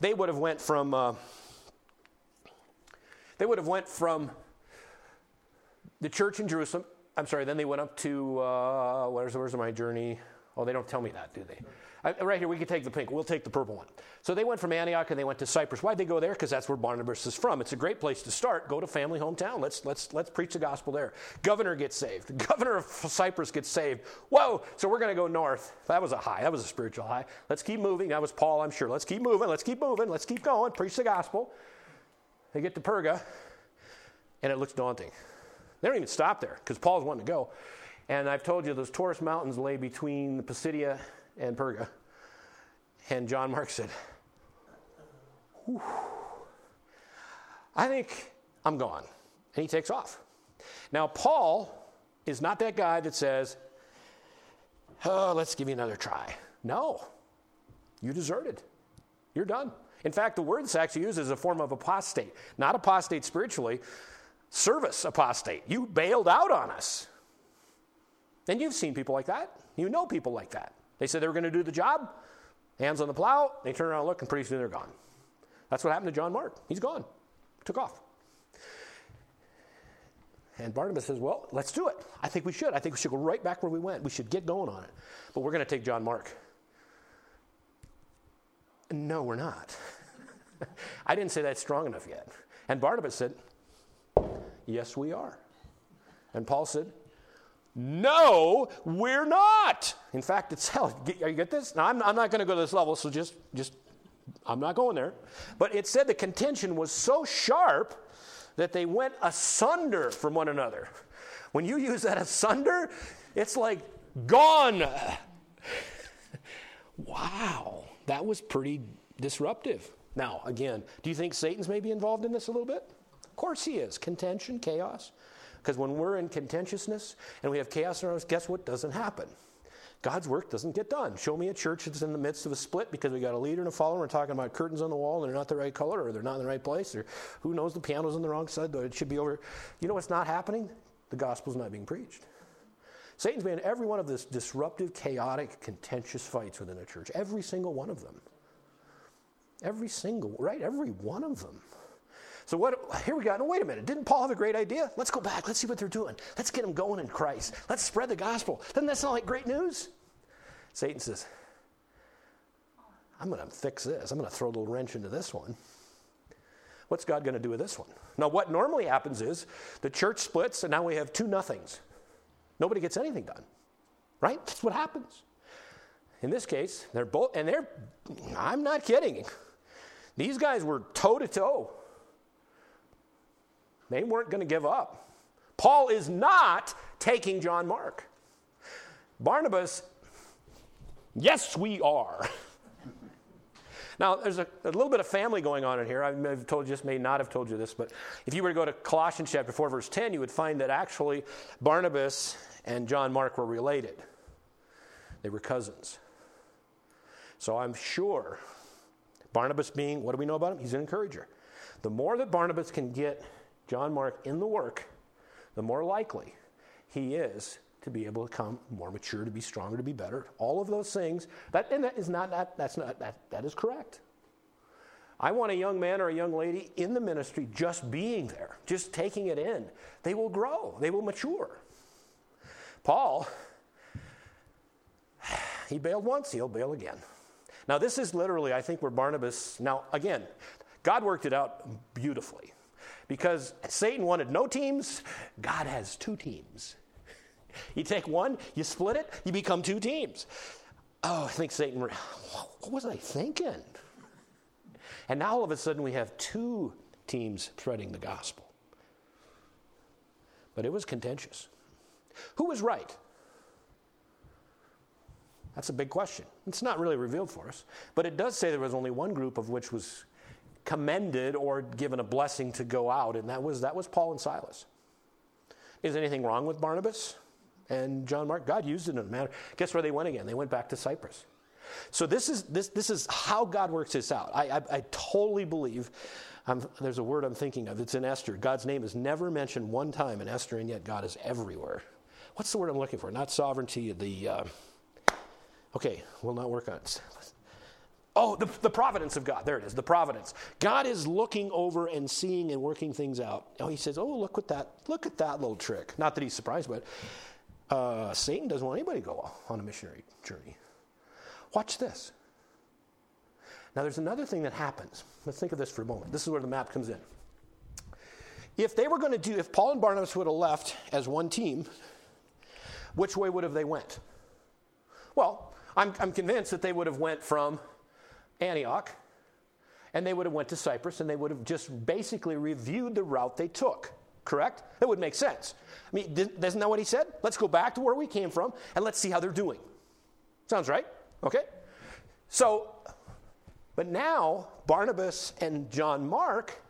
they would have went from uh, they would have went from the church in Jerusalem. I'm sorry. Then they went up to uh, where's where's my journey? Oh, they don't tell me that, do they? Uh, right here, we can take the pink. We'll take the purple one. So they went from Antioch and they went to Cyprus. Why'd they go there? Because that's where Barnabas is from. It's a great place to start. Go to family hometown. Let's, let's, let's preach the gospel there. Governor gets saved. The governor of Cyprus gets saved. Whoa, so we're going to go north. That was a high. That was a spiritual high. Let's keep moving. That was Paul, I'm sure. Let's keep moving. Let's keep moving. Let's keep going. Preach the gospel. They get to Perga, and it looks daunting. They don't even stop there because Paul's wanting to go. And I've told you those Taurus Mountains lay between the Pisidia and Perga. And John Mark said. I think I'm gone. And he takes off. Now, Paul is not that guy that says, Oh, let's give you another try. No, you deserted. You're done. In fact, the word that's actually used is a form of apostate, not apostate spiritually, service apostate. You bailed out on us. And you've seen people like that. You know people like that. They said they were going to do the job, hands on the plow, they turn around and look, and pretty soon they're gone. That's what happened to John Mark. He's gone, took off. And Barnabas says, Well, let's do it. I think we should. I think we should go right back where we went. We should get going on it. But we're going to take John Mark. No, we're not. I didn't say that strong enough yet. And Barnabas said, Yes, we are. And Paul said, no, we're not. In fact, it's hell. You get this? Now, I'm, I'm not going to go to this level, so just, just, I'm not going there. But it said the contention was so sharp that they went asunder from one another. When you use that asunder, it's like gone. wow, that was pretty disruptive. Now, again, do you think Satan's maybe involved in this a little bit? Of course he is. Contention, chaos. Because when we're in contentiousness and we have chaos in our lives, guess what doesn't happen? God's work doesn't get done. Show me a church that's in the midst of a split because we got a leader and a follower. We're talking about curtains on the wall and they're not the right color or they're not in the right place or who knows the piano's on the wrong side, but it should be over. You know what's not happening? The gospel's not being preached. Satan's been in every one of these disruptive, chaotic, contentious fights within a church. Every single one of them. Every single, right? Every one of them. So what? Here we go. No, wait a minute. Didn't Paul have a great idea? Let's go back. Let's see what they're doing. Let's get them going in Christ. Let's spread the gospel. Doesn't that sound like great news? Satan says, I'm going to fix this. I'm going to throw a little wrench into this one. What's God going to do with this one? Now, what normally happens is the church splits, and now we have two nothings. Nobody gets anything done, right? That's what happens. In this case, they're both, and they're, I'm not kidding. These guys were toe to toe. They weren't going to give up. Paul is not taking John Mark. Barnabas, yes, we are. Now, there's a, a, little bit of family going on in here. I may have told you this, may not have told you this, but if you were to go to Colossians chapter 4, verse 10, you would find that actually Barnabas and John Mark were related. They were cousins. So I'm sure Barnabas being, what do we know about him? He's an encourager. The more that Barnabas can get John Mark in the work, the more likely he is to be able to come more mature, to be stronger, to be better. All of those things. That, and that is not, that, that's not, that, that is correct. I want a young man or a young lady in the ministry just being there, just taking it in. They will grow, they will mature. Paul, he bailed once, he'll bail again. Now, this is literally, I think, where Barnabas, now, again, God worked it out beautifully because Satan wanted no teams, God has two teams. You take one, you split it, you become two teams. Oh, I think Satan, what was I thinking? And now all of a sudden we have two teams spreading the gospel. But it was contentious. Who was right? That's a big question. It's not really revealed for us. But it does say there was only one group of which was commended or given a blessing to go out, and that was, that was Paul and Silas. Is anything wrong with Barnabas? and John Mark. God used it in a manner. Guess where they went again? They went back to Cyprus. So this is this this is how God works this out. I I, I totally believe. I'm, there's a word I'm thinking of. It's in Esther. God's name is never mentioned one time in Esther, and yet God is everywhere. What's the word I'm looking for? Not sovereignty. The uh, okay, will not work on it. Oh, the, the providence of God. There it is, the providence. God is looking over and seeing and working things out. Oh, he says, Oh, look at that, look at that little trick. Not that he's surprised, but uh, Satan doesn't want anybody to go on a missionary journey. Watch this. Now, there's another thing that happens. Let's think of this for a moment. This is where the map comes in. If they were going to do, if Paul and Barnabas would have left as one team, which way would have they went? Well, I'm, I'm convinced that they would have went from Antioch, and they would have went to Cyprus, and they would have just basically reviewed the route they took. Correct? That would make sense. I mean, isn't that what he said? Let's go back to where we came from and let's see how they're doing. Sounds right? Okay? So, but now Barnabas and John Mark,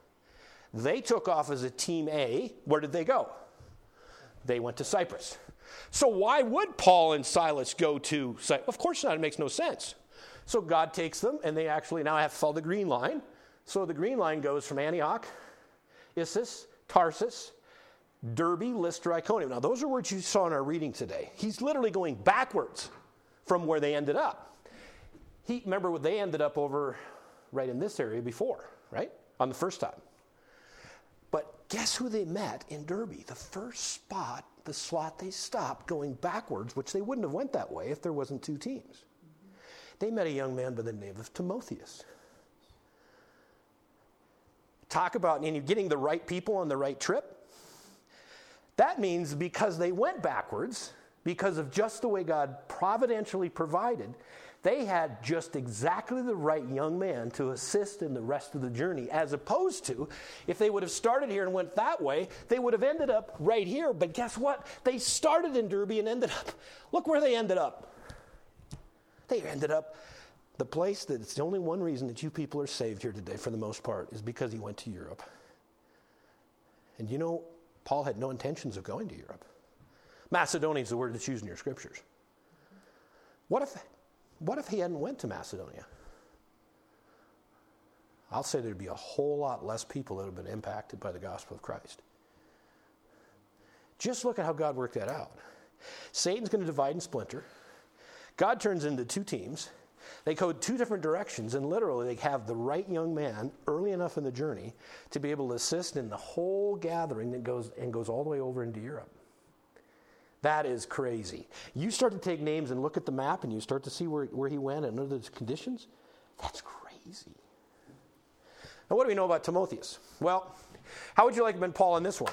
they took off as a team A. Where did they go? They went to Cyprus. So why would Paul and Silas go to Cyprus? Of course not. It makes no sense. So God takes them, and they actually now have to follow the green line. So the green line goes from Antioch, Issus, Tarsus, Derbe, Lystra, Iconium. Now, those are words you saw in our reading today. He's literally going backwards from where they ended up. He, remember, what they ended up over right in this area before, right? On the first time. But guess who they met in Derbe? The first spot, the slot they stopped going backwards, which they wouldn't have went that way if there wasn't two teams. They met a young man by the name of Timotheus talk about getting the right people on the right trip. That means because they went backwards, because of just the way God providentially provided, they had just exactly the right young man to assist in the rest of the journey, as opposed to if they would have started here and went that way, they would have ended up right here. But guess what? They started in Derbe and ended up, look where they ended up. They ended up the place that it's the only one reason that you people are saved here today, for the most part, is because he went to Europe. And you know, Paul had no intentions of going to Europe. Macedonia is the word that's used in your scriptures. What if, what if he hadn't went to Macedonia? I'll say there'd be a whole lot less people that have been impacted by the gospel of Christ. Just look at how God worked that out. Satan's going to divide and splinter. God turns into two teams. They go two different directions, and literally they have the right young man early enough in the journey to be able to assist in the whole gathering that goes and goes all the way over into Europe. That is crazy. You start to take names and look at the map, and you start to see where, where he went and under the conditions. That's crazy. Now, what do we know about Timotheus? Well, how would you like to have been Paul in this one?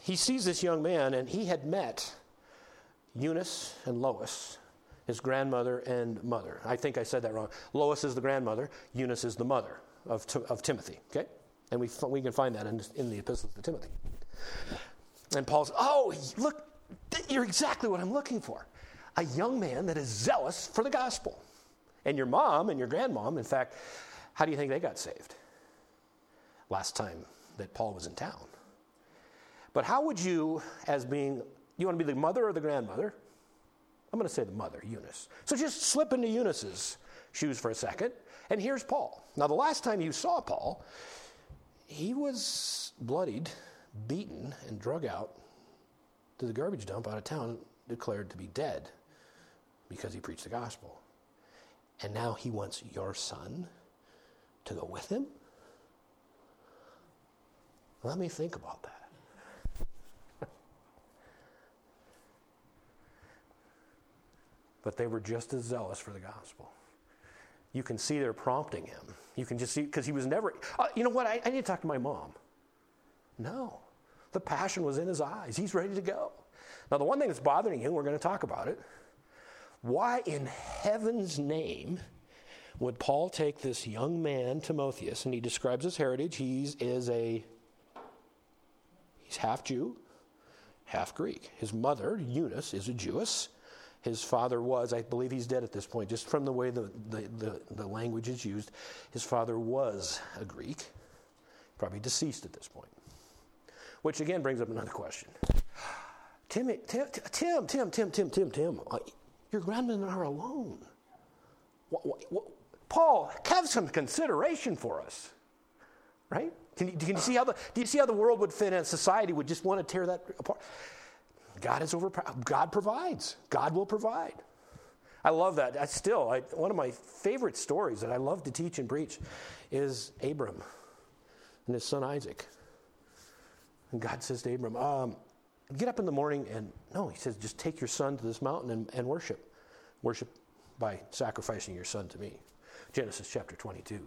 He sees this young man, and he had met Eunice and Lois, his grandmother and mother. I think I said that wrong. Lois is the grandmother, Eunice is the mother of, of Timothy, okay? And we, we can find that in, in the epistles to Timothy. And Paul's, oh, look, you're exactly what I'm looking for. A young man that is zealous for the gospel. And your mom and your grandmom, in fact, how do you think they got saved? Last time that Paul was in town. But how would you, as being, you want to be the mother or the grandmother? I'm going to say the mother, Eunice. So just slip into Eunice's shoes for a second. And here's Paul. Now, the last time you saw Paul, he was bloodied, beaten, and drug out to the garbage dump out of town, declared to be dead because he preached the gospel. And now he wants your son to go with him? Let me think about that. But they were just as zealous for the gospel. You can see they're prompting him. You can just see, because he was never, uh, you know what, I, I need to talk to my mom. No. The passion was in his eyes. He's ready to go. Now, the one thing that's bothering you, we're going to talk about it. Why in heaven's name would Paul take this young man, Timotheus, and he describes his heritage? He is a, he's half Jew, half Greek. His mother, Eunice, is a Jewess his father was. I believe he's dead at this point, just from the way the, the, the, the language is used. His father was a Greek, probably deceased at this point. Which again brings up another question. Tim, Tim, Tim, Tim, Tim, Tim, Tim, Tim uh, your grandmen are alone. What, what, what, Paul, have some consideration for us, right? Can you, can you see how the, do you see how the world would fit in? Society would just want to tear that apart. God is over. God provides. God will provide. I love that. Still, I, one of my favorite stories that I love to teach and preach is Abram and his son Isaac. And God says to Abram, um, get up in the morning and, no, he says, just take your son to this mountain and, and worship. Worship by sacrificing your son to me. Genesis chapter 22.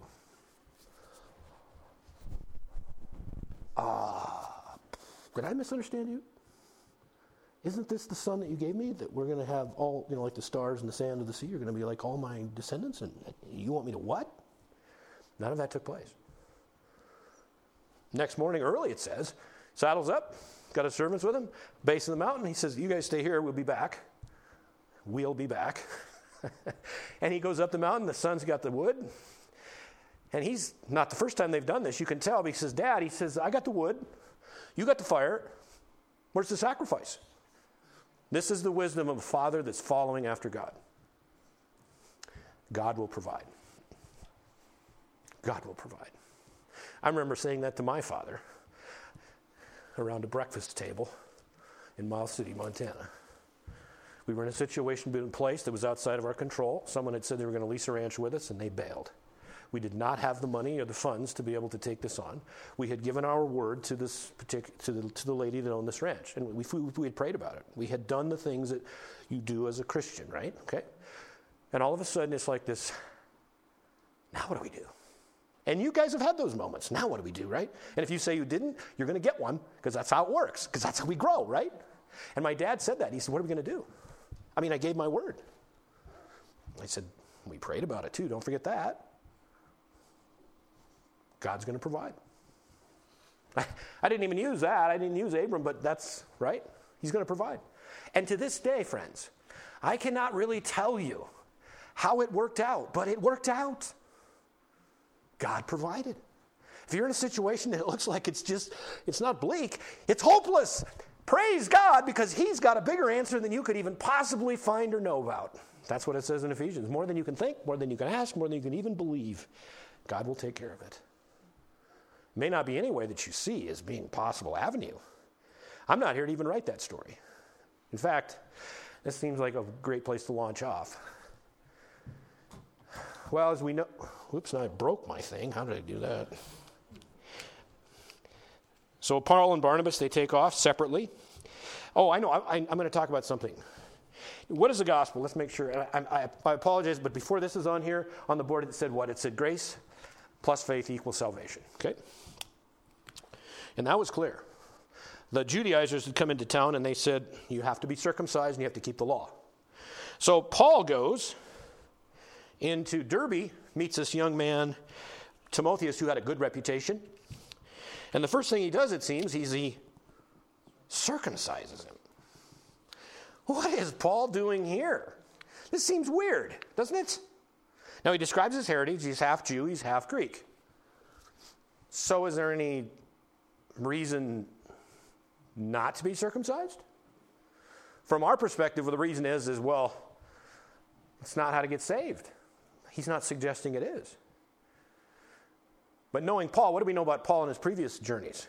Ah, did I misunderstand you? Isn't this the son that you gave me? That we're going to have all, you know, like the stars and the sand of the sea, you're going to be like all my descendants? And you want me to what? None of that took place. Next morning, early, it says, saddles up, got his servants with him, base of the mountain. He says, You guys stay here, we'll be back. We'll be back. and he goes up the mountain, the son's got the wood. And he's not the first time they've done this. You can tell. because he says, Dad, he says, I got the wood, you got the fire. Where's the sacrifice? This is the wisdom of a father that's following after God. God will provide. God will provide. I remember saying that to my father around a breakfast table in Miles City, Montana. We were in a situation in place that was outside of our control. Someone had said they were going to lease a ranch with us, and they bailed. We did not have the money or the funds to be able to take this on. We had given our word to this particular to the, to the lady that owned this ranch, and we, we had prayed about it. We had done the things that you do as a Christian, right? Okay. And all of a sudden, it's like this. Now what do we do? And you guys have had those moments. Now what do we do, right? And if you say you didn't, you're going to get one because that's how it works. Because that's how we grow, right? And my dad said that. He said, "What are we going to do?" I mean, I gave my word. I said, "We prayed about it too. Don't forget that." God's going to provide. I, didn't even use that. I didn't use Abram, but that's right. He's going to provide. And to this day, friends, I cannot really tell you how it worked out, but it worked out. God provided. If you're in a situation that looks like it's just, it's not bleak, it's hopeless. Praise God because He's got a bigger answer than you could even possibly find or know about. That's what it says in Ephesians. More than you can think, more than you can ask, more than you can even believe. God will take care of it may not be any way that you see as being possible avenue. I'm not here to even write that story. In fact, this seems like a great place to launch off. Well, as we know, whoops, I broke my thing. How did I do that? So Paul and Barnabas, they take off separately. Oh, I know. I, am going to talk about something. What is the gospel? Let's make sure. I, I, I, apologize, but before this is on here, on the board, it said what? It said grace plus faith equals salvation. Okay? And that was clear. The Judaizers had come into town and they said, You have to be circumcised and you have to keep the law. So Paul goes into Derbe, meets this young man, Timotheus, who had a good reputation. And the first thing he does, it seems, he's he circumcises him. What is Paul doing here? This seems weird, doesn't it? Now, he describes his heritage. He's half Jew, he's half Greek. So, is there any reason not to be circumcised? From our perspective, well, the reason is, is well, it's not how to get saved. He's not suggesting it is. But knowing Paul, what do we know about Paul in his previous journeys?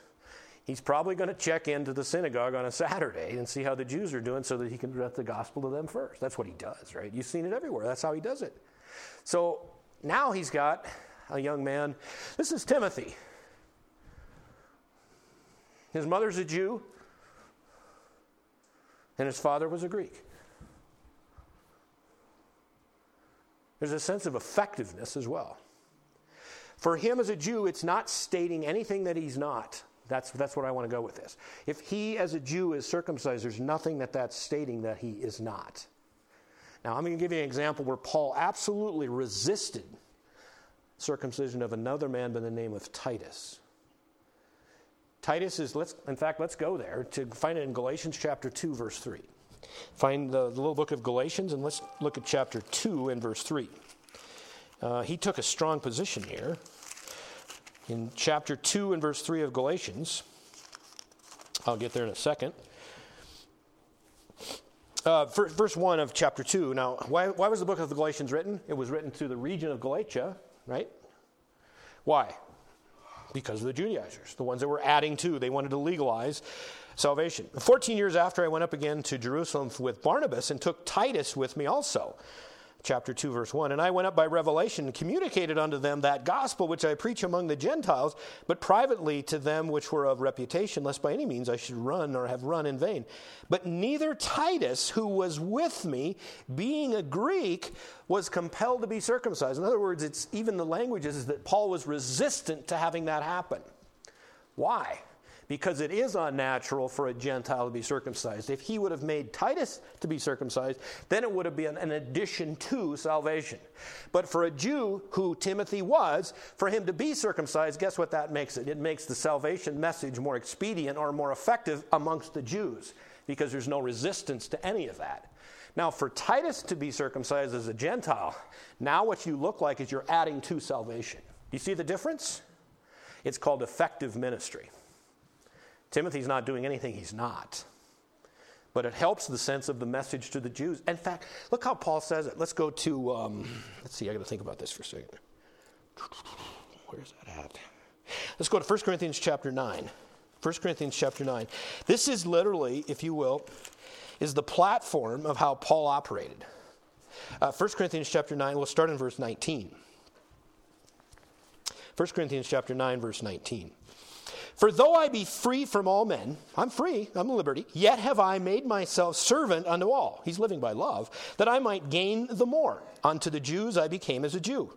He's probably going to check into the synagogue on a Saturday and see how the Jews are doing so that he can present the gospel to them first. That's what he does, right? You've seen it everywhere. That's how he does it. So now he's got a young man. This is Timothy. His mother's a Jew, and his father was a Greek. There's a sense of effectiveness as well. For him as a Jew, it's not stating anything that he's not. That's, that's what I want to go with this. If he as a Jew is circumcised, there's nothing that that's stating that he is not. Now, I'm going to give you an example where Paul absolutely resisted circumcision of another man by the name of Titus. Titus is, let's, in fact, let's go there to find it in Galatians chapter 2, verse 3. Find the, the little book of Galatians and let's look at chapter 2 and verse 3. Uh, he took a strong position here. In chapter 2 and verse 3 of Galatians, I'll get there in a second. Uh, verse 1 of chapter 2. Now, why, why was the book of the Galatians written? It was written to the region of Galatia, right? Why? Because of the Judaizers, the ones that were adding to. They wanted to legalize salvation. 14 years after, I went up again to Jerusalem with Barnabas and took Titus with me also chapter 2 verse 1 and i went up by revelation and communicated unto them that gospel which i preach among the gentiles but privately to them which were of reputation lest by any means i should run or have run in vain. But neither titus who was with me being a greek was compelled to be circumcised. In other words it's even the languages that paul was resistant to having that happen. Why because it is unnatural for a Gentile to be circumcised. If he would have made Titus to be circumcised, then it would have been an addition to salvation. But for a Jew, who Timothy was, for him to be circumcised, guess what that makes it? It makes the salvation message more expedient or more effective amongst the Jews because there's no resistance to any of that. Now, for Titus to be circumcised as a Gentile, now what you look like is you're adding to salvation. You see the difference? It's called effective ministry. Timothy's not doing anything he's not. But it helps the sense of the message to the Jews. In fact, look how Paul says it. Let's go to, um, let's see, I got to think about this for a second. Where's that at? Let's go to 1 Corinthians chapter 9. 1 Corinthians chapter 9. This is literally, if you will, is the platform of how Paul operated. Uh, 1 Corinthians chapter 9, we'll start in verse 19. 1 Corinthians chapter 9, verse 19. For though I be free from all men, I'm free, I'm liberty, yet have I made myself servant unto all. He's living by love, that I might gain the more. Unto the Jews I became as a Jew,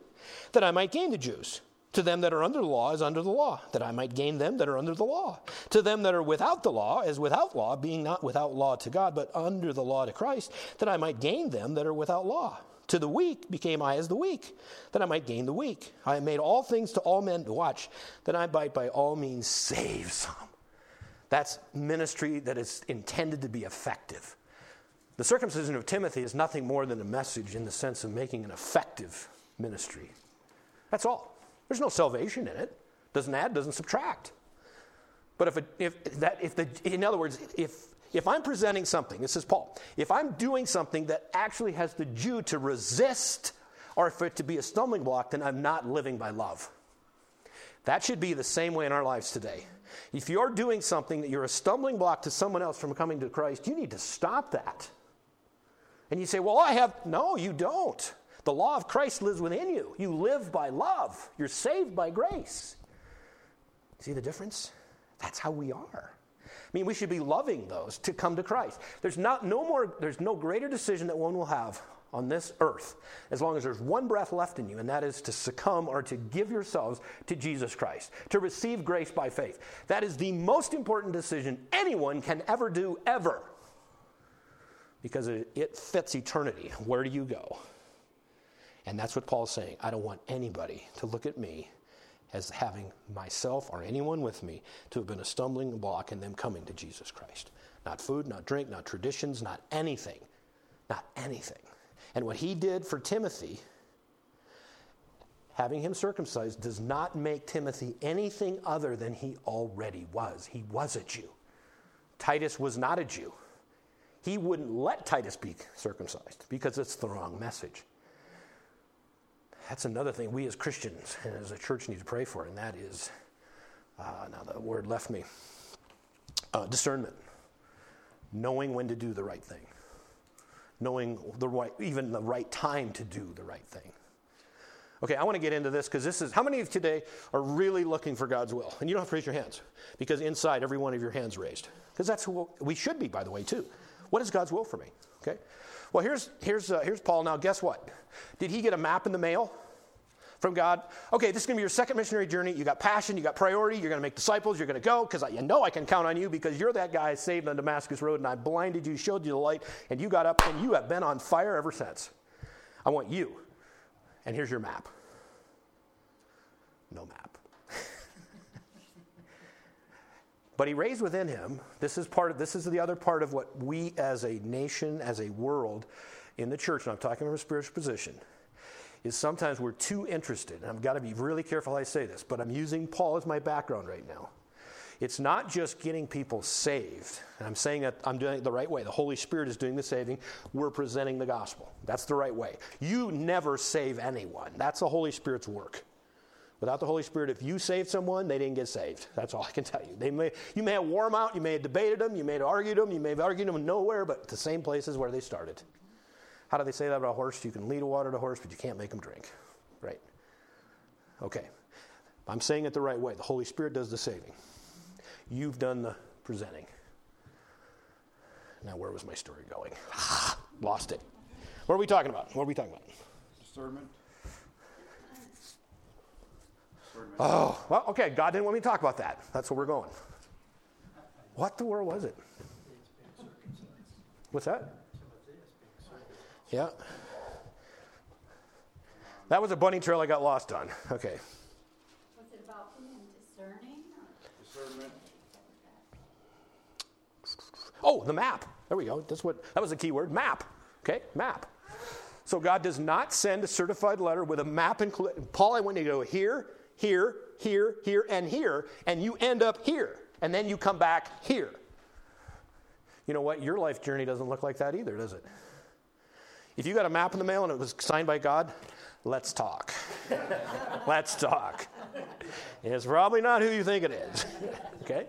that I might gain the Jews. To them that are under the law as under the law, that I might gain them that are under the law. To them that are without the law as without law, being not without law to God, but under the law to Christ, that I might gain them that are without law. To the weak became I as the weak, that I might gain the weak. I have made all things to all men to watch, that I might by all means save some. That's ministry that is intended to be effective. The circumcision of Timothy is nothing more than a message in the sense of making an effective ministry. That's all. There's no salvation in it. Doesn't add, doesn't subtract. But if, it, if that, if the, in other words, if if I'm presenting something, this is Paul, if I'm doing something that actually has the Jew to resist or for it to be a stumbling block, then I'm not living by love. That should be the same way in our lives today. If you're doing something that you're a stumbling block to someone else from coming to Christ, you need to stop that. And you say, Well, I have. No, you don't. The law of Christ lives within you. You live by love, you're saved by grace. See the difference? That's how we are. Mean, we should be loving those to come to Christ. There's not no more, there's no greater decision that one will have on this earth as long as there's one breath left in you, and that is to succumb or to give yourselves to Jesus Christ, to receive grace by faith. That is the most important decision anyone can ever do, ever. Because it, it fits eternity. Where do you go? And that's what Paul's saying. I don't want anybody to look at me as having myself or anyone with me to have been a stumbling block in them coming to Jesus Christ. Not food, not drink, not traditions, not anything. Not anything. And what he did for Timothy, having him circumcised, does not make Timothy anything other than he already was. He was a Jew. Titus was not a Jew. He wouldn't let Titus be circumcised because it's the wrong message. That's another thing we as Christians and as a church need to pray for, and that is uh, now the word left me uh, discernment, knowing when to do the right thing knowing the right, even the right time to do the right thing. Okay, I want to get into this because this is how many of today are really looking for God's will? And you don't have to raise your hands because inside every one of your hands raised. Because that's who we should be, by the way, too. What is God's will for me? Okay. Well, here's here's uh, here's Paul. Now, guess what? Did he get a map in the mail? from God. Okay, this is going to be your second missionary journey. You got passion, you got priority, you're going to make disciples, you're going to go because you know I can count on you because you're that guy saved on Damascus Road and I blinded you, showed you the light, and you got up and you have been on fire ever since. I want you. And here's your map. No map. But he raised within him, this is part of this is the other part of what we as a nation, as a world in the church, and I'm talking from a spiritual position is sometimes we're too interested, and I've got to be really careful how I say this, but I'm using Paul as my background right now. It's not just getting people saved, and I'm saying that I'm doing it the right way. The Holy Spirit is doing the saving. We're presenting the gospel. That's the right way. You never save anyone. That's the Holy Spirit's work. Without the Holy Spirit, if you saved someone, they didn't get saved. That's all I can tell you. They may, you may have worn them out, you may have debated them, you may have argued them, you may have argued them nowhere, but the same places where they started. How do they say that about a horse? You can lead a water to a horse, but you can't make them drink. Right? Okay. I'm saying it the right way. The Holy Spirit does the saving. You've done the presenting. Now, where was my story going? Lost it. What are we talking about? What are we talking about? Discernment. Oh, well, okay. God didn't want me to talk about that. That's where we're going. What the world was it? What's that? Yeah. That was a bunny trail I got lost on. Okay. Was it about being discerning? Discernment. Oh, the map. There we go. That's what that was the key word. Map. Okay, map. So God does not send a certified letter with a map included. Paul, I want you to go here, here, here, here, and here, and you end up here, and then you come back here. You know what? Your life journey doesn't look like that either, does it? If you got a map in the mail and it was signed by God, let's talk. let's talk. It's probably not who you think it is. okay?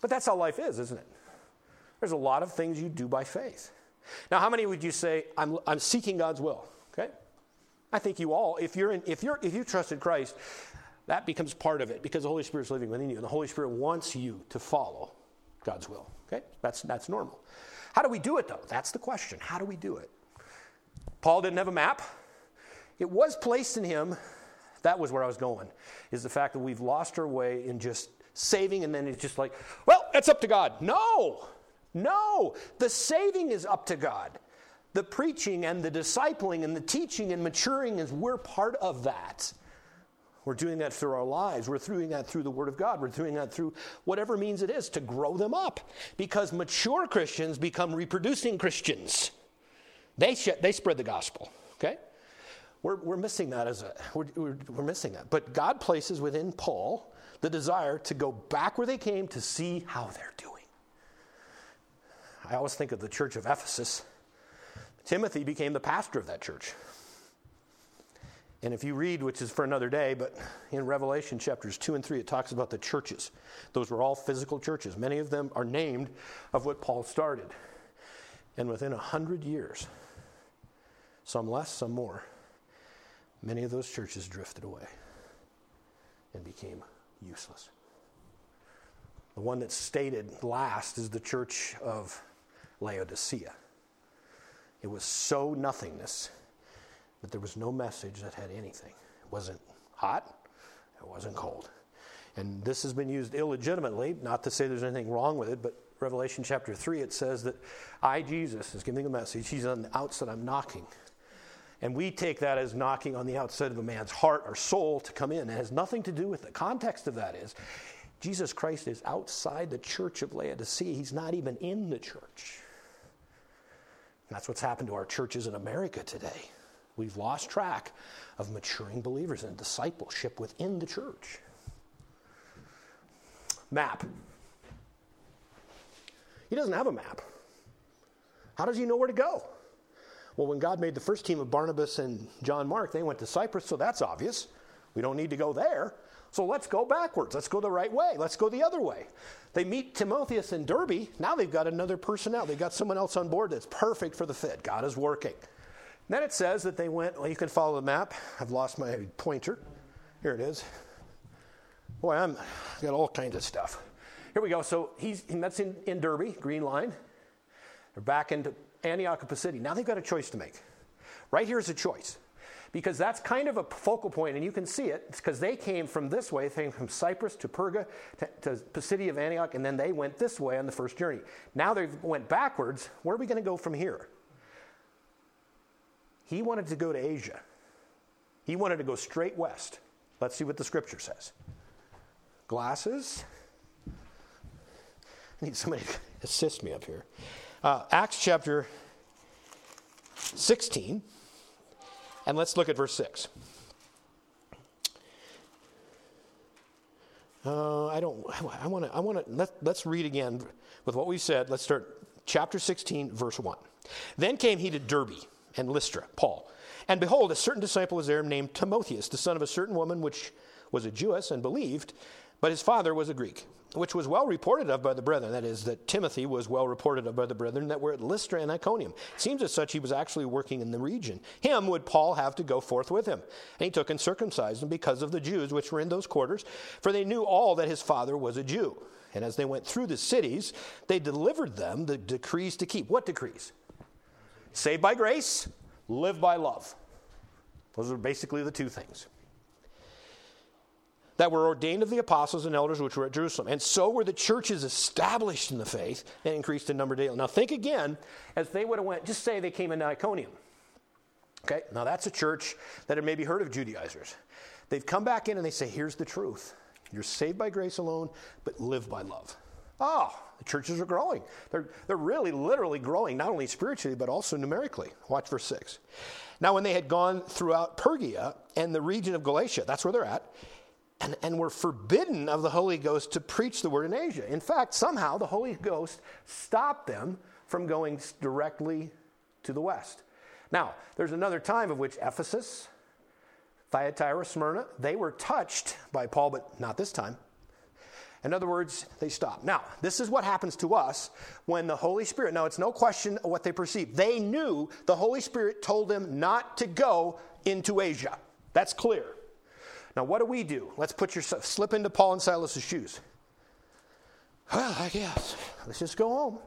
But that's how life is, isn't it? There's a lot of things you do by faith. Now, how many would you say, I'm, I'm seeking God's will? I think you all, if you're in, if you're if you trusted Christ, that becomes part of it because the Holy Spirit's living within you. And the Holy Spirit wants you to follow God's will. Okay? That's that's normal. How do we do it though? That's the question. How do we do it? Paul didn't have a map. It was placed in him. That was where I was going, is the fact that we've lost our way in just saving and then it's just like, well, that's up to God. No, no. The saving is up to God. The preaching and the discipling and the teaching and maturing is we're part of that. We're doing that through our lives. We're doing that through the Word of God. We're doing that through whatever means it is to grow them up. Because mature Christians become reproducing Christians. They, sh- they spread the gospel, okay? We're, we're missing that as a, we're, we're, we're missing that. But God places within Paul the desire to go back where they came to see how they're doing. I always think of the church of Ephesus. Timothy became the pastor of that church. And if you read, which is for another day, but in Revelation chapters 2 and 3, it talks about the churches. Those were all physical churches. Many of them are named of what Paul started. And within a hundred years, some less, some more. Many of those churches drifted away and became useless. The one that's stated last is the church of Laodicea. It was so nothingness that there was no message that had anything. It wasn't hot, it wasn't cold. And this has been used illegitimately, not to say there's anything wrong with it, but Revelation chapter 3, it says that I, Jesus, is giving a message. He's on the outside, I'm knocking. And we take that as knocking on the outside of a man's heart or soul to come in. It has nothing to do with the context of that is Jesus Christ is outside the church of Laodicea. He's not even in the church. And that's what's happened to our churches in America today. We've lost track of maturing believers and discipleship within the church. Map. He doesn't have a map. How does he know where to go? Well, when God made the first team of Barnabas and John Mark, they went to Cyprus, so that's obvious. We don't need to go there. So let's go backwards. Let's go the right way. Let's go the other way. They meet Timotheus in Derbe. Now they've got another personnel. They've got someone else on board that's perfect for the fit. God is working. then it says that they went, well, you can follow the map. I've lost my pointer. Here it is. Boy, I'm I got all kinds of stuff. Here we go. So he's, that's in, in Derbe, green line. They're back into Antioch Pisidia. Now they've got a choice to make. Right here is a choice. Because that's kind of a focal point, and you can see it. because they came from this way, they came from Cyprus to Perga to, to Pisidia of Antioch, and then they went this way on the first journey. Now they went backwards. Where are we going to go from here? He wanted to go to Asia. He wanted to go straight west. Let's see what the scripture says. Glasses. I need somebody to assist me up here. Uh, Acts chapter 16, and let's look at verse 6. Uh, I don't. I want to. I want to. Let, let's read again with what we said. Let's start chapter 16, verse 1. Then came he to Derbe and Lystra, Paul. And behold, a certain disciple was there named Timotheus, the son of a certain woman which was a Jewess and believed, but his father was a Greek which was well reported of by the brethren. That is, that Timothy was well reported of by the brethren that were at Lystra and Iconium. It seems as such he was actually working in the region. Him would Paul have to go forth with him. And he took and circumcised him because of the Jews which were in those quarters, for they knew all that his father was a Jew. And as they went through the cities, they delivered them the decrees to keep. What decrees? Saved by grace, live by love. Those are basically the two things that were ordained of the apostles and elders which were at Jerusalem. And so were the churches established in the faith and increased in number daily. Now think again, as they would have went, just say they came into Iconium. Okay, now that's a church that had maybe heard of Judaizers. They've come back in and they say, here's the truth. You're saved by grace alone, but live by love. Oh, the churches are growing. They're, they're really literally growing, not only spiritually, but also numerically. Watch verse 6. Now, when they had gone throughout Phrygia and the region of Galatia, that's where they're at, and, and were forbidden of the Holy Ghost to preach the word in Asia. In fact, somehow the Holy Ghost stopped them from going directly to the west. Now, there's another time of which Ephesus, Thyatira, Smyrna, they were touched by Paul, but not this time. In other words, they stopped. Now, this is what happens to us when the Holy Spirit, now it's no question what they perceived. They knew the Holy Spirit told them not to go into Asia. That's clear. Now, what do we do? Let's put yourself, slip into Paul and Silas's shoes. Well, I guess. Let's just go home.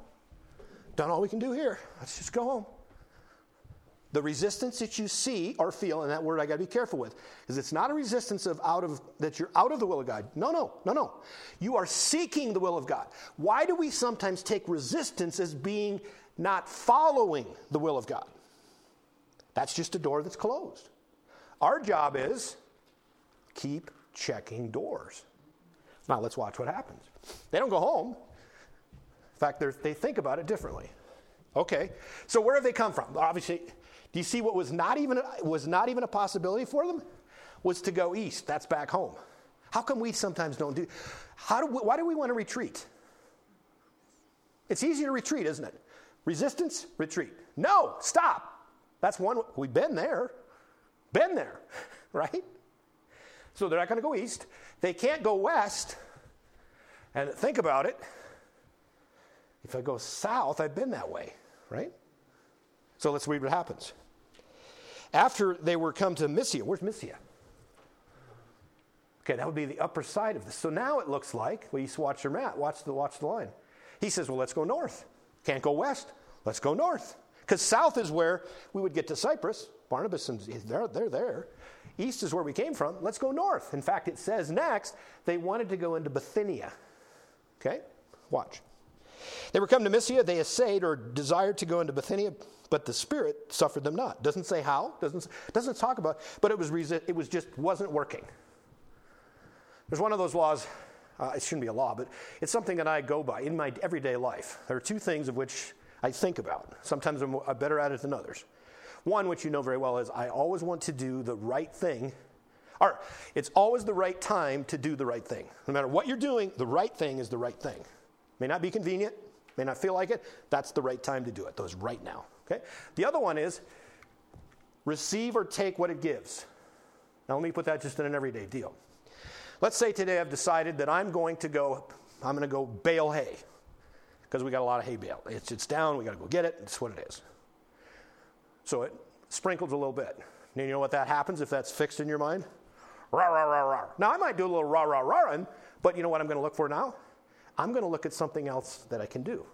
Done all we can do here. Let's just go home. The resistance that you see or feel, and that word I got to be careful with, is it's not a resistance of out of that you're out of the will of God. No, no, no, no. You are seeking the will of God. Why do we sometimes take resistance as being not following the will of God? That's just a door that's closed. Our job is keep checking doors. Now, let's watch what happens. They don't go home. In fact, they think about it differently. Okay, so where have they come from? Obviously, do you see what was not even was not even a possibility for them? Was to go east. That's back home. How come we sometimes don't do? How do we, why do we want to retreat? It's easy to retreat, isn't it? Resistance, retreat. No, stop. That's one. We've been there, been there, right? So they're not going to go east. They can't go west. And think about it. If I go south, I've been that way, right? So let's read what happens. After they were come to Mysia, where's Mysia? Okay, that would be the upper side of this. So now it looks like, well, you watch your map, watch the, watch the line. He says, well, let's go north. Can't go west. Let's go north. Because south is where we would get to Cyprus. Barnabas and they're, they're there. East is where we came from. Let's go north. In fact, it says next they wanted to go into Bithynia. Okay? Watch. They were come to Mysia. They essayed or desired to go into Bithynia, but the Spirit suffered them not. Doesn't say how. Doesn't doesn't talk about. But it was resi- it was just wasn't working. There's one of those laws. Uh, it shouldn't be a law, but it's something that I go by in my everyday life. There are two things of which I think about. Sometimes I'm better at it than others. One, which you know very well, is I always want to do the right thing. Or it's always the right time to do the right thing. No matter what you're doing, the right thing is the right thing. May not be convenient, may not feel like it. That's the right time to do it. Those right now. Okay. The other one is receive or take what it gives. Now let me put that just in an everyday deal. Let's say today I've decided that I'm going to go, I'm going to go bale hay because we got a lot of hay bale. It's, it's down, we got to go get it. It's what it is. So it sprinkles a little bit. And you know what that happens if that's fixed in your mind? Rah, rah, rah, rah. Now I might do a little rah, rah, rah, but you know what I'm going to look for now? I'm going to look at something else that I can do.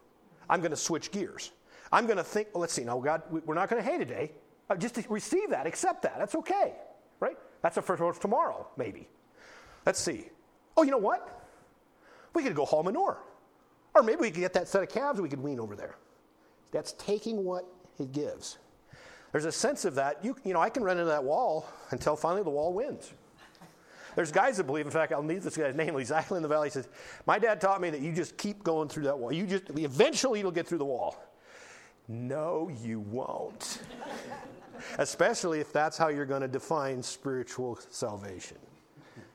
I'm going to switch gears. I'm going to think, well, let's see, now, God, we're not going to hay today. Uh, just receive that, accept that. That's okay, right? That's a first for tomorrow, maybe. Let's see. Oh, you know what? We could go haul manure. Or maybe we could get that set of calves we could wean over there. That's taking what it gives. There's a sense of that. You, you know, I can run into that wall until finally the wall wins. There's guys that believe, in fact, I'll need this guy's name, he's actually in the valley. He says, My dad taught me that you just keep going through that wall. You just, eventually you'll get through the wall. No, you won't. Especially if that's how you're going to define spiritual salvation.